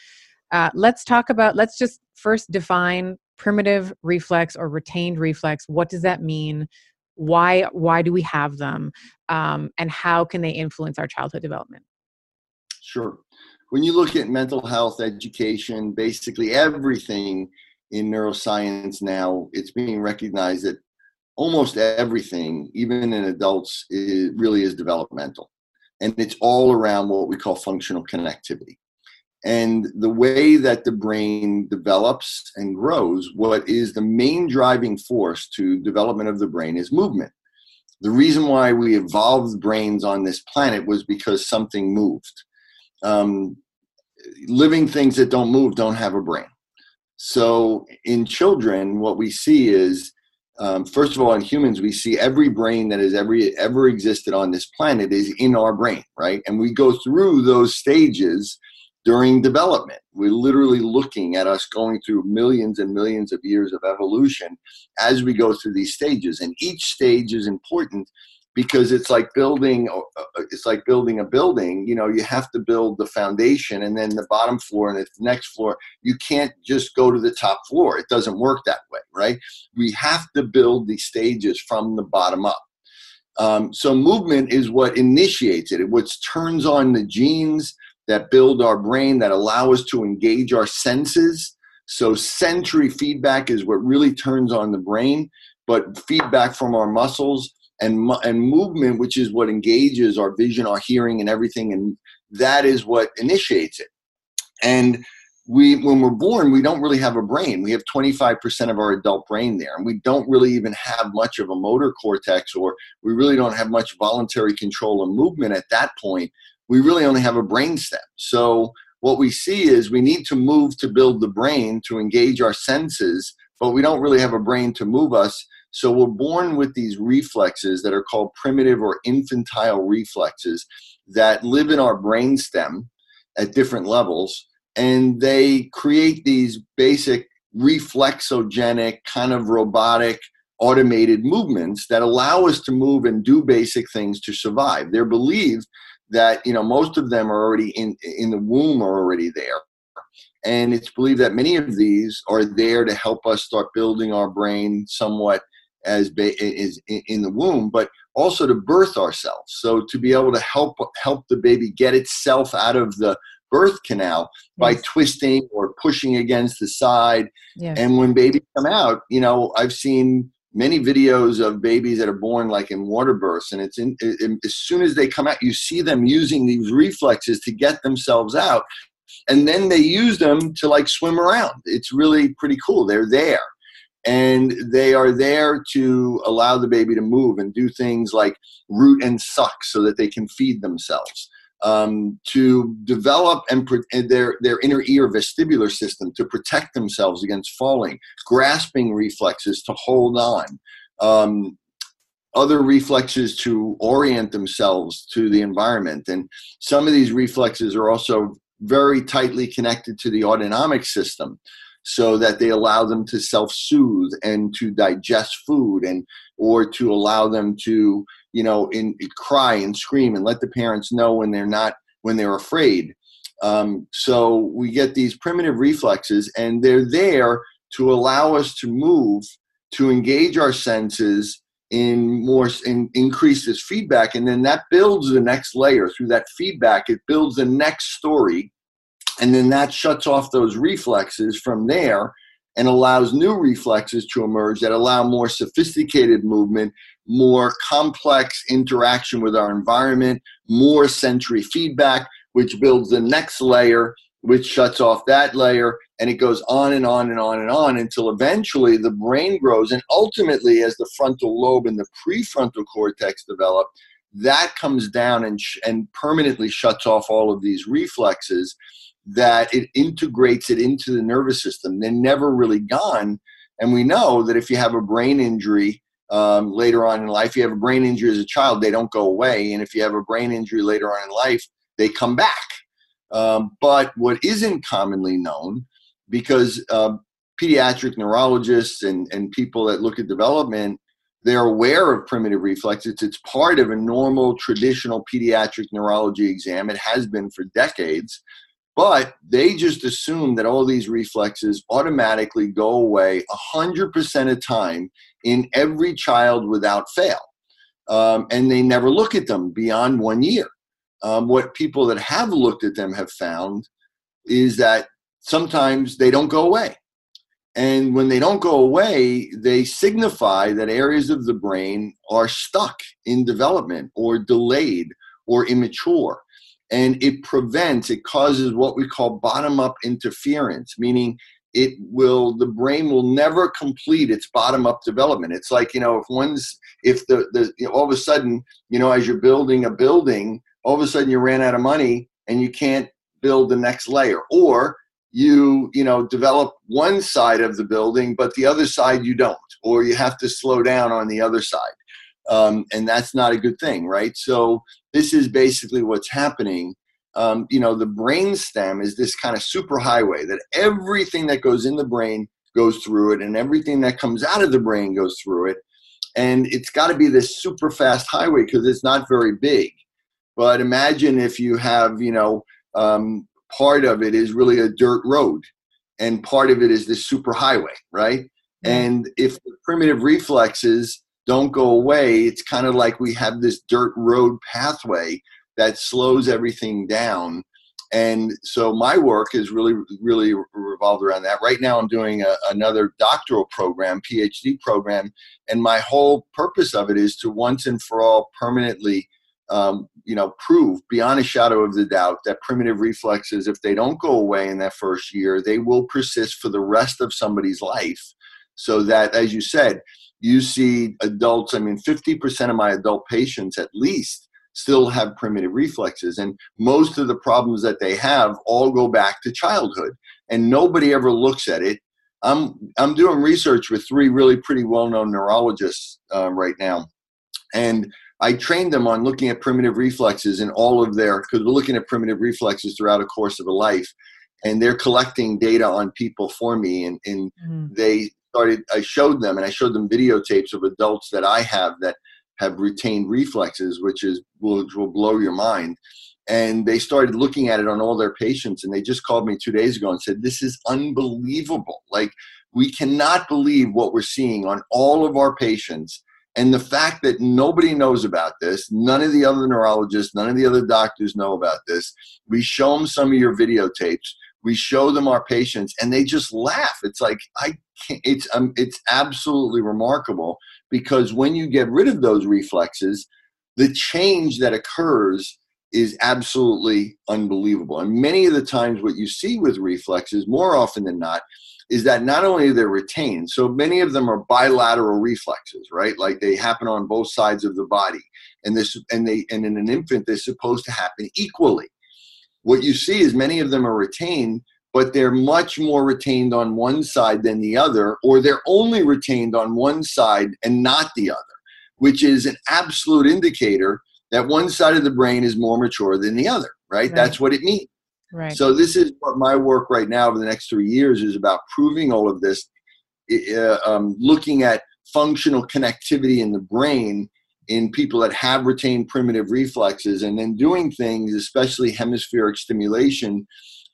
uh, let's talk about let's just first define primitive reflex or retained reflex. What does that mean? Why why do we have them? Um, and how can they influence our childhood development sure when you look at mental health education, basically everything in neuroscience now, it's being recognized that almost everything, even in adults, is, really is developmental. And it's all around what we call functional connectivity. And the way that the brain develops and grows, what is the main driving force to development of the brain is movement. The reason why we evolved brains on this planet was because something moved. Um, living things that don't move don't have a brain. So in children, what we see is, um, first of all, in humans, we see every brain that has ever ever existed on this planet is in our brain, right? And we go through those stages during development. We're literally looking at us going through millions and millions of years of evolution as we go through these stages. And each stage is important because it's like building uh, uh, it's like building a building you know you have to build the foundation and then the bottom floor and the next floor. You can't just go to the top floor. It doesn't work that way right? We have to build these stages from the bottom up. Um, so movement is what initiates it. What turns on the genes that build our brain that allow us to engage our senses. So sensory feedback is what really turns on the brain but feedback from our muscles and and movement, which is what engages our vision, our hearing, and everything, and that is what initiates it. And we, when we're born, we don't really have a brain. We have 25% of our adult brain there, and we don't really even have much of a motor cortex, or we really don't have much voluntary control of movement at that point. We really only have a brain stem. So what we see is we need to move to build the brain to engage our senses, but we don't really have a brain to move us. So we're born with these reflexes that are called primitive or infantile reflexes that live in our brainstem at different levels. And they create these basic reflexogenic, kind of robotic, automated movements that allow us to move and do basic things to survive. They're believed that, you know, most of them are already in, in the womb are already there. And it's believed that many of these are there to help us start building our brain somewhat as ba- is in the womb, but also to birth ourselves. So to be able to help help the baby get itself out of the birth canal by yes. twisting or pushing against the side. Yes. And when babies come out, you know, I've seen many videos of babies that are born like in water births and it's in, it, as soon as they come out you see them using these reflexes to get themselves out and then they use them to like swim around it's really pretty cool they're there and they are there to allow the baby to move and do things like root and suck so that they can feed themselves um, to develop and, their, their inner ear vestibular system to protect themselves against falling grasping reflexes to hold on um, other reflexes to orient themselves to the environment. And some of these reflexes are also very tightly connected to the autonomic system so that they allow them to self-soothe and to digest food and or to allow them to you know in, cry and scream and let the parents know when they're not when they're afraid. Um, so we get these primitive reflexes and they're there to allow us to move to engage our senses in more in increases feedback and then that builds the next layer. Through that feedback it builds the next story and then that shuts off those reflexes from there and allows new reflexes to emerge that allow more sophisticated movement more complex interaction with our environment more sensory feedback which builds the next layer which shuts off that layer and it goes on and on and on and on until eventually the brain grows. And ultimately as the frontal lobe and the prefrontal cortex develop that comes down and, sh- and permanently shuts off all of these reflexes that it integrates it into the nervous system they're never really gone and we know that if you have a brain injury um, later on in life you have a brain injury as a child they don't go away and if you have a brain injury later on in life they come back um, but what isn't commonly known, because uh, pediatric neurologists and, and people that look at development, they're aware of primitive reflexes. It's part of a normal traditional pediatric neurology exam. It has been for decades. But they just assume that all these reflexes automatically go away 100% of time in every child without fail. Um, and they never look at them beyond one year um, what people that have looked at them have found is that sometimes they don't go away. And when they don't go away, they signify that areas of the brain are stuck in development or delayed or immature. And it prevents, it causes what we call bottom up interference, meaning it will the brain will never complete its bottom up development. It's like you know if one's if the the you know, all of a sudden you know as you're building a building all of a sudden you ran out of money and you can't build the next layer. Or you you know develop one side of the building but the other side you don't or you have to slow down on the other side. Um, and that's not a good thing right? So this is basically what's happening um, you know the brain stem is this kind of super highway that everything that goes in the brain goes through it and everything that comes out of the brain goes through it and it's got to be this super fast highway because it's not very big but imagine if you have, you know, um, part of it is really a dirt road and part of it is this super highway, right? Mm-hmm. And if the primitive reflexes don't go away, it's kind of like we have this dirt road pathway that slows everything down. And so my work is really, really revolved around that. Right now, I'm doing a, another doctoral program, PhD program, and my whole purpose of it is to once and for all permanently um, you know, prove beyond a shadow of the doubt that primitive reflexes, if they don't go away in that first year, they will persist for the rest of somebody's life. So that, as you said, you see adults, I mean, 50% of my adult patients at least still have primitive reflexes. And most of the problems that they have all go back to childhood. And nobody ever looks at it. I'm, I'm doing research with three really pretty well known neurologists uh, right now. And I trained them on looking at primitive reflexes in all of their, because we're looking at primitive reflexes throughout a course of a life. And they're collecting data on people for me. And, and mm. they started, I showed them, and I showed them videotapes of adults that I have that have retained reflexes, which is will, will blow your mind. And they started looking at it on all their patients. And they just called me two days ago and said, This is unbelievable. Like, we cannot believe what we're seeing on all of our patients and the fact that nobody knows about this, none of the other neurologists, none of the other doctors know about this. We show them some of your videotapes. We show them our patients, and they just laugh. It's like I can't. It's um, it's absolutely remarkable because when you get rid of those reflexes, the change that occurs is absolutely unbelievable. And many of the times, what you see with reflexes, more often than not, is that not only they're retained, so many of them are bilateral reflexes, right? Like they happen on both sides of the body, and this and they and in an infant they're supposed to happen equally. What you see is many of them are retained, but they're much more retained on one side than the other, or they're only retained on one side and not the other, which is an absolute indicator that one side of the brain is more mature than the other, right? right. That's what it means. Right. So this is what my work right now over the next three years is about proving all of this, uh, um, looking at functional connectivity in the brain in people that have retained primitive reflexes, and then doing things, especially hemispheric stimulation,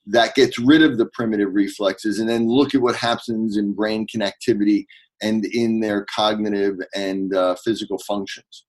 that gets rid of the primitive reflexes and then look at what happens in brain connectivity and in their cognitive and uh, physical functions.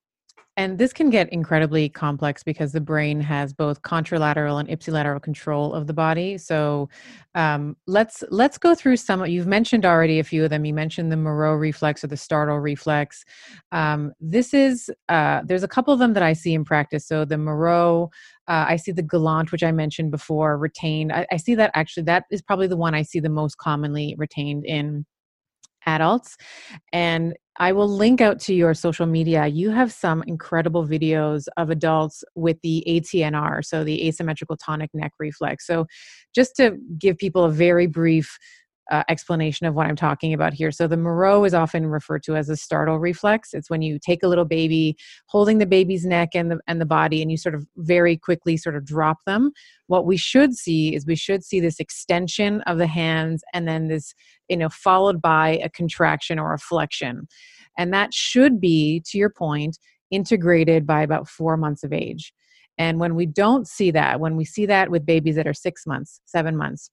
And this can get incredibly complex because the brain has both contralateral and ipsilateral control of the body. So um, let's let's go through some. You've mentioned already a few of them. You mentioned the Moro reflex or the startle reflex. Um, this is uh, there's a couple of them that I see in practice. So the Moro, uh, I see the Galant, which I mentioned before, retained. I, I see that actually that is probably the one I see the most commonly retained in adults. And I will link out to your social media. You have some incredible videos of adults with the ATNR, so the asymmetrical tonic neck reflex. So, just to give people a very brief uh, explanation of what I'm talking about here. So the Moro is often referred to as a startle reflex. It's when you take a little baby, holding the baby's neck and the and the body, and you sort of very quickly sort of drop them. What we should see is we should see this extension of the hands, and then this, you know, followed by a contraction or a flexion, and that should be, to your point, integrated by about four months of age. And when we don't see that, when we see that with babies that are six months, seven months,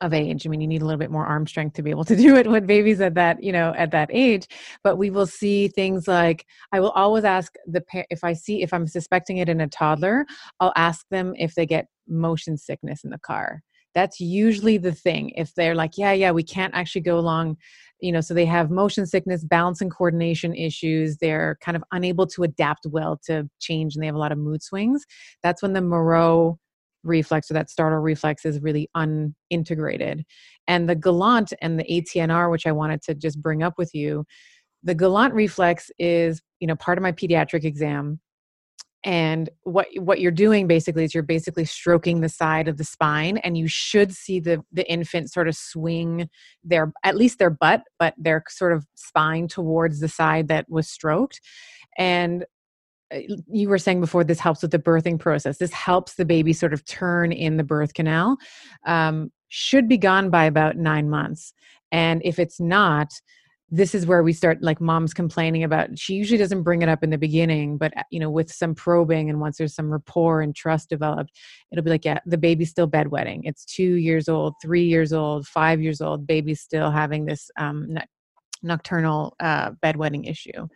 of age. I mean, you need a little bit more arm strength to be able to do it with babies at that, you know, at that age. But we will see things like I will always ask the parent if I see if I'm suspecting it in a toddler, I'll ask them if they get motion sickness in the car. That's usually the thing. If they're like, yeah, yeah, we can't actually go along, you know, so they have motion sickness, balance and coordination issues. They're kind of unable to adapt well to change and they have a lot of mood swings. That's when the Moro reflex or that startle reflex is really unintegrated. And the Galant and the ATNR, which I wanted to just bring up with you, the Galant reflex is, you know, part of my pediatric exam. And what what you're doing basically is you're basically stroking the side of the spine, and you should see the the infant sort of swing their at least their butt, but their sort of spine towards the side that was stroked. And you were saying before this helps with the birthing process. This helps the baby sort of turn in the birth canal um, should be gone by about nine months. And if it's not this is where we start like mom's complaining about she usually doesn't bring it up in the beginning but uh, you know with some probing and once there's some rapport and trust developed it'll be like yeah the baby's still bedwetting. It's two years old three years old five years old baby's still having this um, nocturnal uh, bedwetting issue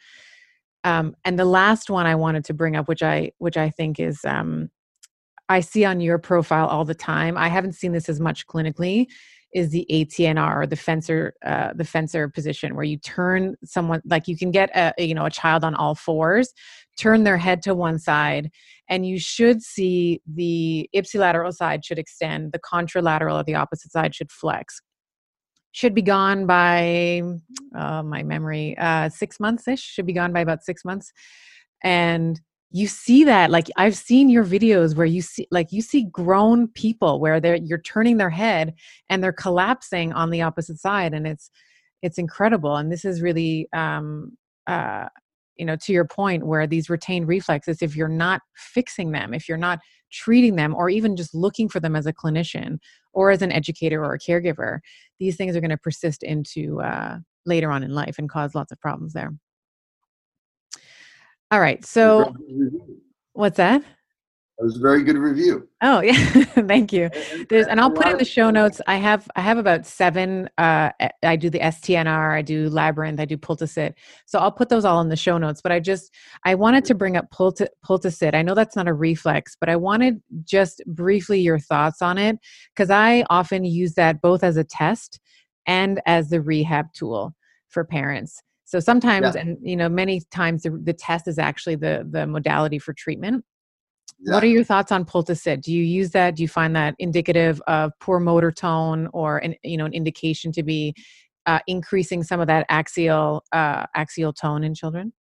um, and the last one I wanted to bring up, which I which I think is um, I see on your profile all the time. I haven't seen this as much clinically. Is the ATNR or the fencer uh, the fencer position where you turn someone like you can get a you know a child on all fours, turn their head to one side, and you should see the ipsilateral side should extend, the contralateral or the opposite side should flex should be gone by uh, my memory uh, six months ish should be gone by about six months. And you see that like i've seen your videos where you see like you see grown people where they're you're turning their head and they're collapsing on the opposite side and it's it's incredible. And this is really um uh you know to your point where these retained reflexes if you're not fixing them if you're not treating them or even just looking for them as a clinician or as an educator or a caregiver these things are going to persist into uh, later on in life and cause lots of problems there. All right so what's that it was a very good review. Oh yeah, thank you. There's and I'll put in the show notes. I have I have about seven. Uh, I do the STNR, I do Labyrinth, I do pull-to-sit. So I'll put those all in the show notes. But I just I wanted to bring up Pulti, pull-to-sit. I know that's not a reflex, but I wanted just briefly your thoughts on it because I often use that both as a test and as the rehab tool for parents. So sometimes, yeah. and you know, many times the, the test is actually the the modality for treatment. Yeah. What are your thoughts on pull-to-sit? Do you use that? Do you find that indicative of poor motor tone or an, you know an indication to be uh, increasing some of that axial uh, axial tone in children?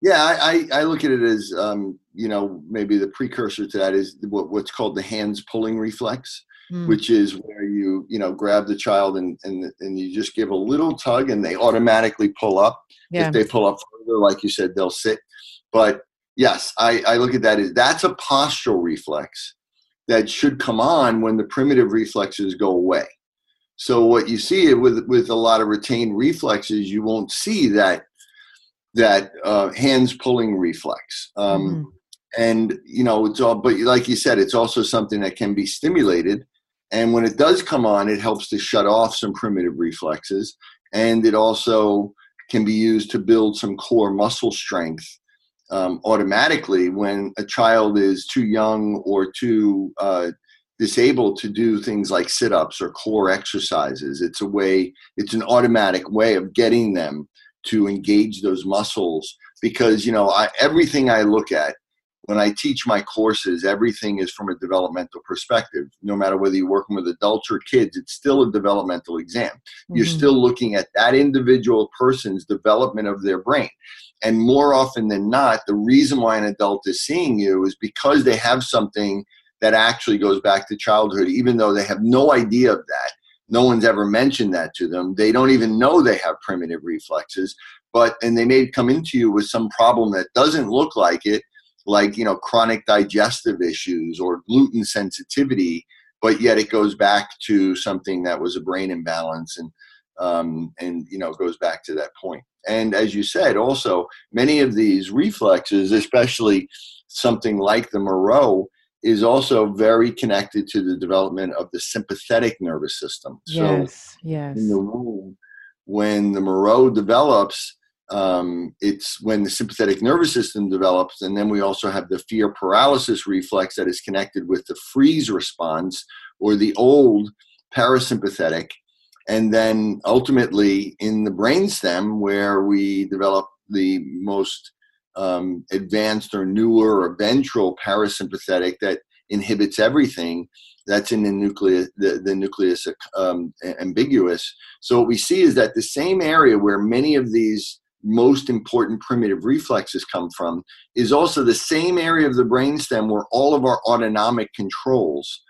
Yeah, I, I, look at it as um, you know maybe the precursor to that is what, what's called the hands pulling reflex, mm. which is where you you know grab the child and, and and you just give a little tug and they automatically pull up. Yeah. If they pull up further, like you said, they'll sit. But yes, I, I look at that as that's a postural reflex that should come on when the primitive reflexes go away. So what you see with with a lot of retained reflexes, you won't see that that uh, hands pulling reflex. Um, mm-hmm. And you know, it's all. But like you said, it's also something that can be stimulated, And when it does come on, it helps to shut off some primitive reflexes. And it also can be used to build some core muscle strength um, automatically when a child is too young or too uh, disabled to do things like sit ups or core exercises. It's a way, it's an automatic way of getting them to engage those muscles because, you know, I, everything I look at when I teach my courses, everything is from a developmental perspective. No matter whether you're working with adults or kids, it's still a developmental exam. Mm-hmm. You're still looking at that individual person's development of their brain. And more often than not, the reason why an adult is seeing you is because they have something that actually goes back to childhood, even though they have no idea of that. No one's ever mentioned that to them. They don't even know they have primitive reflexes, but and they may come into you with some problem that doesn't look like it, like you know chronic digestive issues or gluten sensitivity, but yet it goes back to something that was a brain imbalance and um, and you know goes back to that point. And as you said, also many of these reflexes, especially something like the Moro, is also very connected to the development of the sympathetic nervous system. Yes, so yes. In the womb, when the Moro develops, um, it's when the sympathetic nervous system develops, and then we also have the fear paralysis reflex that is connected with the freeze response or the old parasympathetic. And then ultimately in the brainstem, where we develop the most um, advanced or newer or ventral parasympathetic that inhibits everything that's in the nucleus the, the nucleus um, ambiguus so what we see is that the same area where many of these most important primitive reflexes come from is also the same area of the brainstem where all of our autonomic controls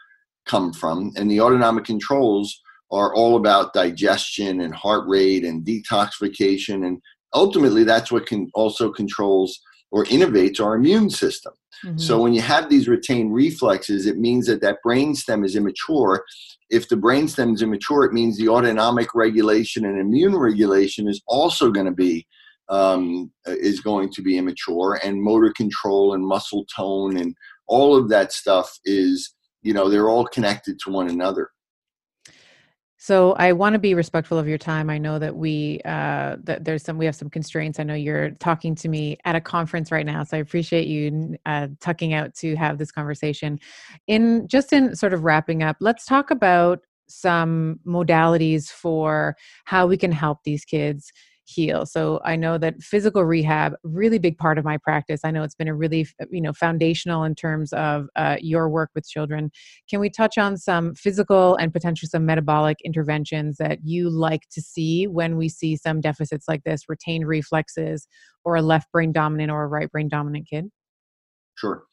come from and the autonomic controls are all about digestion and heart rate and detoxification and ultimately that's what can also controls or innervates our immune system. Mm-hmm. So when you have these retained reflexes, it means that that brainstem is immature. If the brainstem is immature, it means the autonomic regulation and immune regulation is also going to be um, is going to be immature, and motor control and muscle tone and all of that stuff is you know they're all connected to one another. So I want to be respectful of your time. I know that we uh, that there's some we have some constraints. I know you're talking to me at a conference right now, so I appreciate you uh, tucking out to have this conversation. In just in sort of wrapping up, let's talk about some modalities for how we can help these kids heal. So i know that physical rehab really big part of my practice. I know it's been a really you know foundational in terms of uh, your work with children. Can we touch on some physical and potentially some metabolic interventions that you like to see when we see some deficits like this retained reflexes or a left brain dominant or a right brain dominant kid? Sure.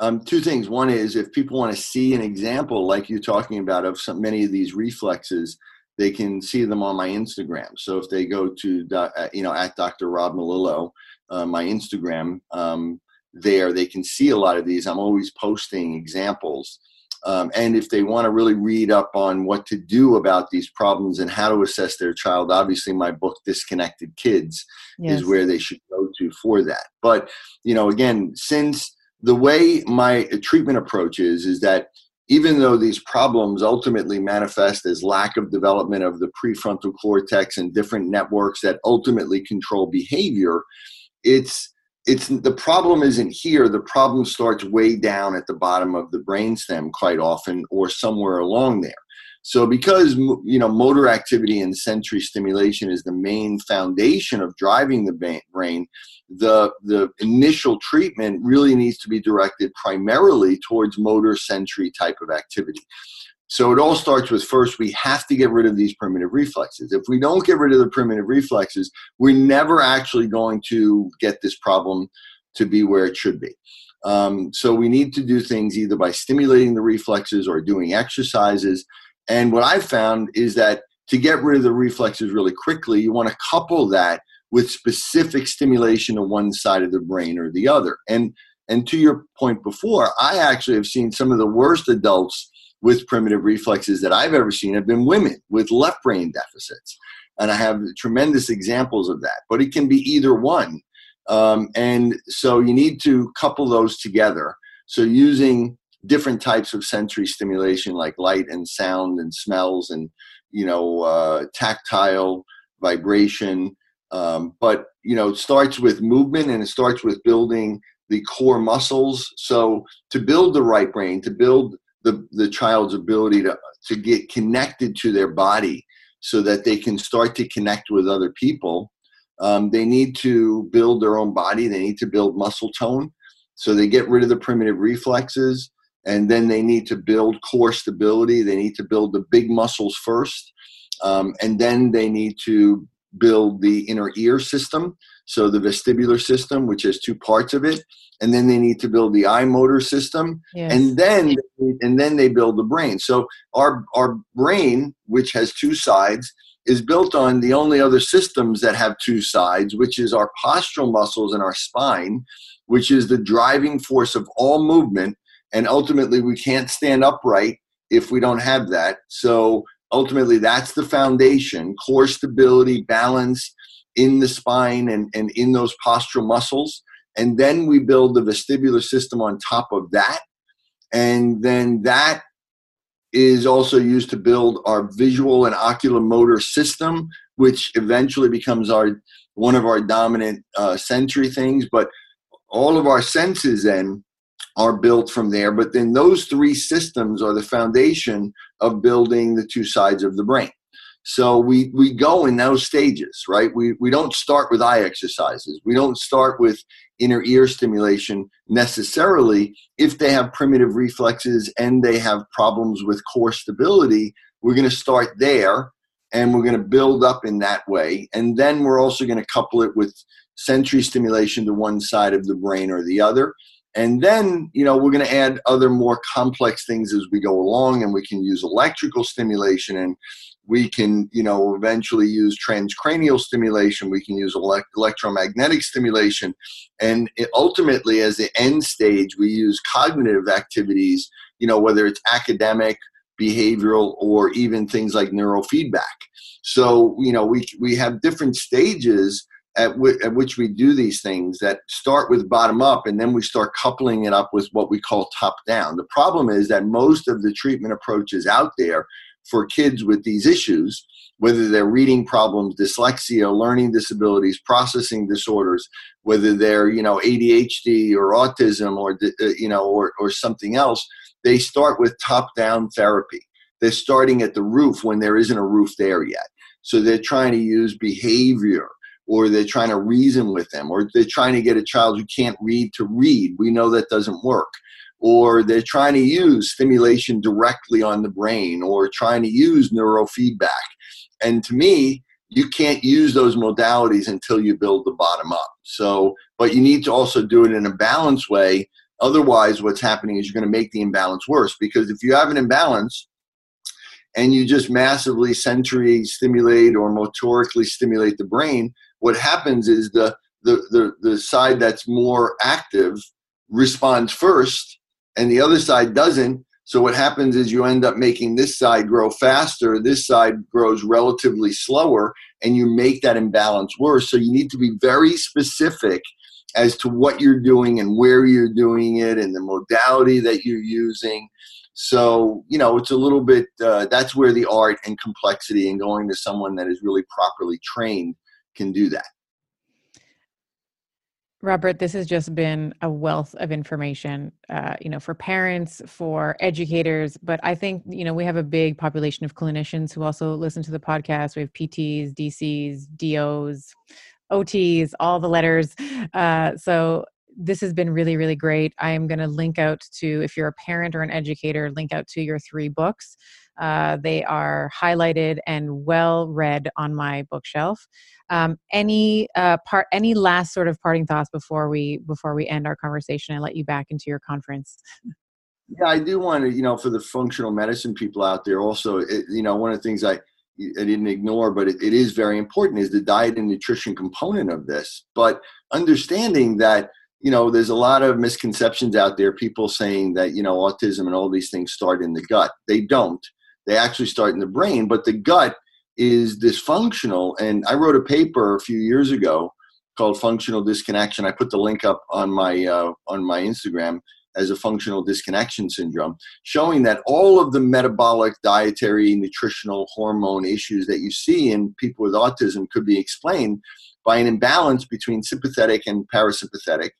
Um, two things. One is if people want to see an example like you're talking about of some many of these reflexes they can see them on my Instagram. So if they go to uh, you know at Dr. Rob Melillo, uh, my Instagram, um, there they can see a lot of these. I'm always posting examples. Um, and if they want to really read up on what to do about these problems and how to assess their child, obviously my book Disconnected Kids yes. is where they should go to for that. But you know, again, since the way my treatment approach is, is that even though these problems ultimately manifest as lack of development of the prefrontal cortex and different networks that ultimately control behavior, it's it's the problem isn't here. The problem starts way down at the bottom of the brainstem quite often, or somewhere along there. So because you know motor activity and sensory stimulation is the main foundation of driving the brain, the the initial treatment really needs to be directed primarily towards motor sensory type of activity. So it all starts with first we have to get rid of these primitive reflexes. If we don't get rid of the primitive reflexes, we're never actually going to get this problem to be where it should be. Um, so we need to do things either by stimulating the reflexes or doing exercises and what I've found is that to get rid of the reflexes really quickly, you want to couple that with specific stimulation of one side of the brain or the other. And and to your point before, I actually have seen some of the worst adults with primitive reflexes that I've ever seen have been women with left brain deficits. And I have tremendous examples of that. But it can be either one. Um, and so you need to couple those together. So using different types of sensory stimulation like light and sound and smells and you know uh, tactile vibration um, but you know it starts with movement and it starts with building the core muscles. So to build the right brain to build the, the child's ability to, to get connected to their body so that they can start to connect with other people um, they need to build their own body. They need to build muscle tone. So they get rid of the primitive reflexes and then they need to build core stability. They need to build the big muscles first um, and then they need to build the inner ear system so the vestibular system which has two parts of it and then they need to build the eye motor system yes. and then and then they build the brain so our our brain which has two sides is built on the only other systems that have two sides which is our postural muscles and our spine which is the driving force of all movement and ultimately we can't stand upright if we don't have that so ultimately that's the foundation core stability balance in the spine and, and in those postural muscles. And then we build the vestibular system on top of that. And then that is also used to build our visual and oculomotor system which eventually becomes our one of our dominant uh, sensory things. But all of our senses then are built from there. But then those three systems are the foundation of building the two sides of the brain. So we, we go in those stages, right? We, we don't start with eye exercises. We don't start with inner ear stimulation necessarily. If they have primitive reflexes and they have problems with core stability, we're going to start there and we're going to build up in that way. And then we're also going to couple it with sensory stimulation to one side of the brain or the other. And then, you know, we're going to add other more complex things as we go along, and we can use electrical stimulation and we can, you know, eventually use transcranial stimulation. We can use elect- electromagnetic stimulation. And it, ultimately, as the end stage, we use cognitive activities, you know, whether it's academic, behavioral, or even things like neurofeedback. So, you know, we, we have different stages at, w- at which we do these things that start with bottom up and then we start coupling it up with what we call top down. The problem is that most of the treatment approaches out there for kids with these issues, whether they're reading problems, dyslexia, learning disabilities, processing disorders, whether they're you know ADHD or autism or uh, you know or or something else, they start with top down therapy. They're starting at the roof when there isn't a roof there yet. So they're trying to use behavior or they're trying to reason with them, or they're trying to get a child who can't read to read. We know that doesn't work. Or they're trying to use stimulation directly on the brain, or trying to use neurofeedback. And to me, you can't use those modalities until you build the bottom up. So, but you need to also do it in a balanced way. Otherwise, what's happening is you're going to make the imbalance worse because if you have an imbalance, and you just massively sensory stimulate or motorically stimulate the brain, what happens is the, the, the, the side that's more active responds first and the other side doesn't. So what happens is you end up making this side grow faster, this side grows relatively slower, and you make that imbalance worse. So you need to be very specific as to what you're doing and where you're doing it and the modality that you're using. So, you know, it's a little bit, uh, that's where the art and complexity and going to someone that is really properly trained can do that. Robert, this has just been a wealth of information, uh, you know, for parents, for educators. But I think, you know, we have a big population of clinicians who also listen to the podcast. We have PTs, DCs, DOs, OTs, all the letters. Uh, so this has been really, really great. I am going to link out to, if you're a parent or an educator, link out to your three books. Uh, they are highlighted and well read on my bookshelf. Um, any uh, part, any last sort of parting thoughts before we before we end our conversation and let you back into your conference? Yeah, I do want to, you know, for the functional medicine people out there, also, it, you know, one of the things I I didn't ignore, but it, it is very important is the diet and nutrition component of this. But understanding that you know, there's a lot of misconceptions out there. People saying that you know autism and all these things start in the gut. They don't. They actually start in the brain, but the gut is dysfunctional. And I wrote a paper a few years ago called "Functional Disconnection." I put the link up on my uh, on my Instagram as a functional disconnection syndrome, showing that all of the metabolic, dietary, nutritional, hormone issues that you see in people with autism could be explained by an imbalance between sympathetic and parasympathetic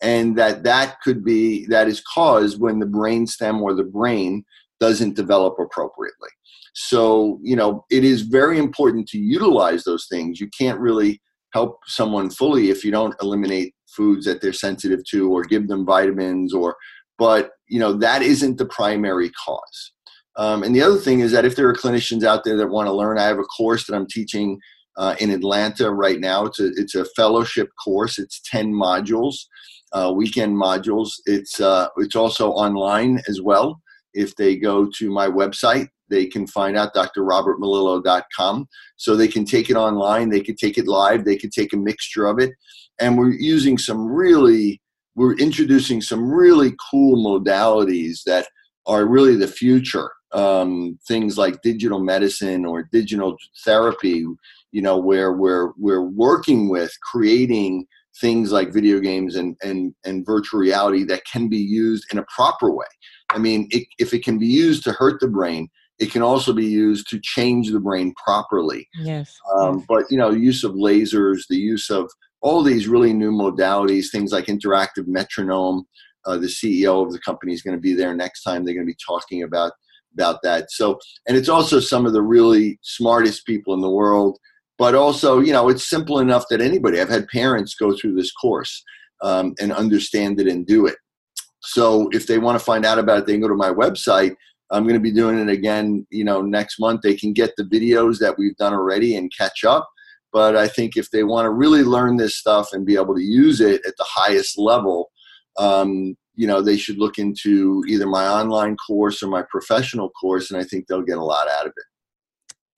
and that that could be that is caused when the brain stem or the brain doesn't develop appropriately. So you know it is very important to utilize those things. You can't really help someone fully if you don't eliminate foods that they're sensitive to or give them vitamins or but you know that isn't the primary cause. Um, and the other thing is that if there are clinicians out there that want to learn i have a course that i'm teaching uh, in atlanta right now. It's a, it's a fellowship course. It's 10 modules uh, weekend modules. It's uh, it's also online as well if they go to my website they can find out drrobertmelillo.com so they can take it online they can take it live they can take a mixture of it. And we're using some really we're introducing some really cool modalities that are really the future. Um, things like digital medicine or digital therapy you know where we're we're working with creating things like video games and and and virtual reality that can be used in a proper way i mean it, if it can be used to hurt the brain it can also be used to change the brain properly yes, um, but you know use of lasers the use of all these really new modalities, things like interactive metronome. Uh, the CEO of the company is going to be there next time. They're going to be talking about about that. So, and it's also some of the really smartest people in the world. But also, you know, it's simple enough that anybody. I've had parents go through this course um, and understand it and do it. So, if they want to find out about it, they can go to my website. I'm going to be doing it again, you know, next month. They can get the videos that we've done already and catch up but I think if they want to really learn this stuff and be able to use it at the highest level, um, you know, they should look into either my online course or my professional course, and I think they'll get a lot out of it.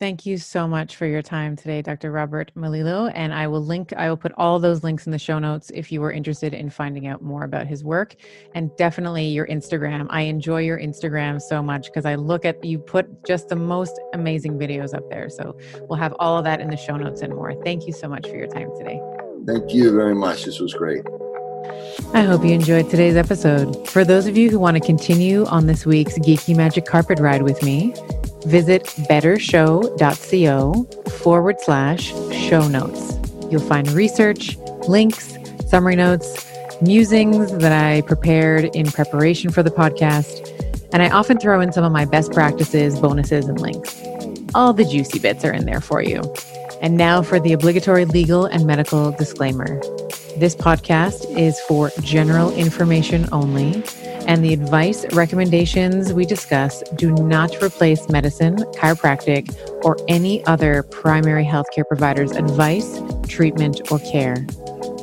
Thank you so much for your time today, Dr. Robert Melillo. And I will link, I will put all those links in the show notes if you are interested in finding out more about his work. And definitely your Instagram. I enjoy your Instagram so much because I look at, you put just the most amazing videos up there. So we'll have all of that in the show notes and more. Thank you so much for your time today. Thank you very much. This was great. I hope you enjoyed today's episode. For those of you who want to continue on this week's Geeky Magic Carpet Ride with me, visit bettershow.co forward slash show notes. You'll find research, links, summary notes, musings that I prepared in preparation for the podcast, and I often throw in some of my best practices, bonuses, and links. All the juicy bits are in there for you. And now for the obligatory legal and medical disclaimer. This podcast is for general information only and the advice recommendations we discuss do not replace medicine, chiropractic, or any other primary healthcare provider's advice, treatment, or care.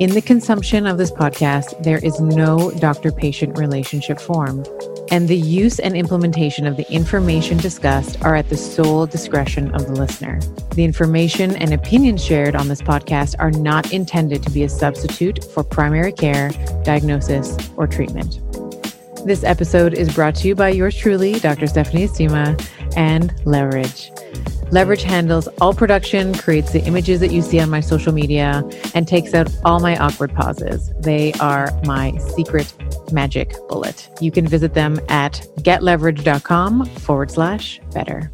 In the consumption of this podcast, there is no doctor patient relationship formed, and the use and implementation of the information discussed are at the sole discretion of the listener. The information and opinions shared on this podcast are not intended to be a substitute for primary care, diagnosis, or treatment. This episode is brought to you by yours truly, Dr. Stephanie Estima, and Leverage. Leverage handles all production, creates the images that you see on my social media, and takes out all my awkward pauses. They are my secret magic bullet. You can visit them at getleverage.com forward slash better.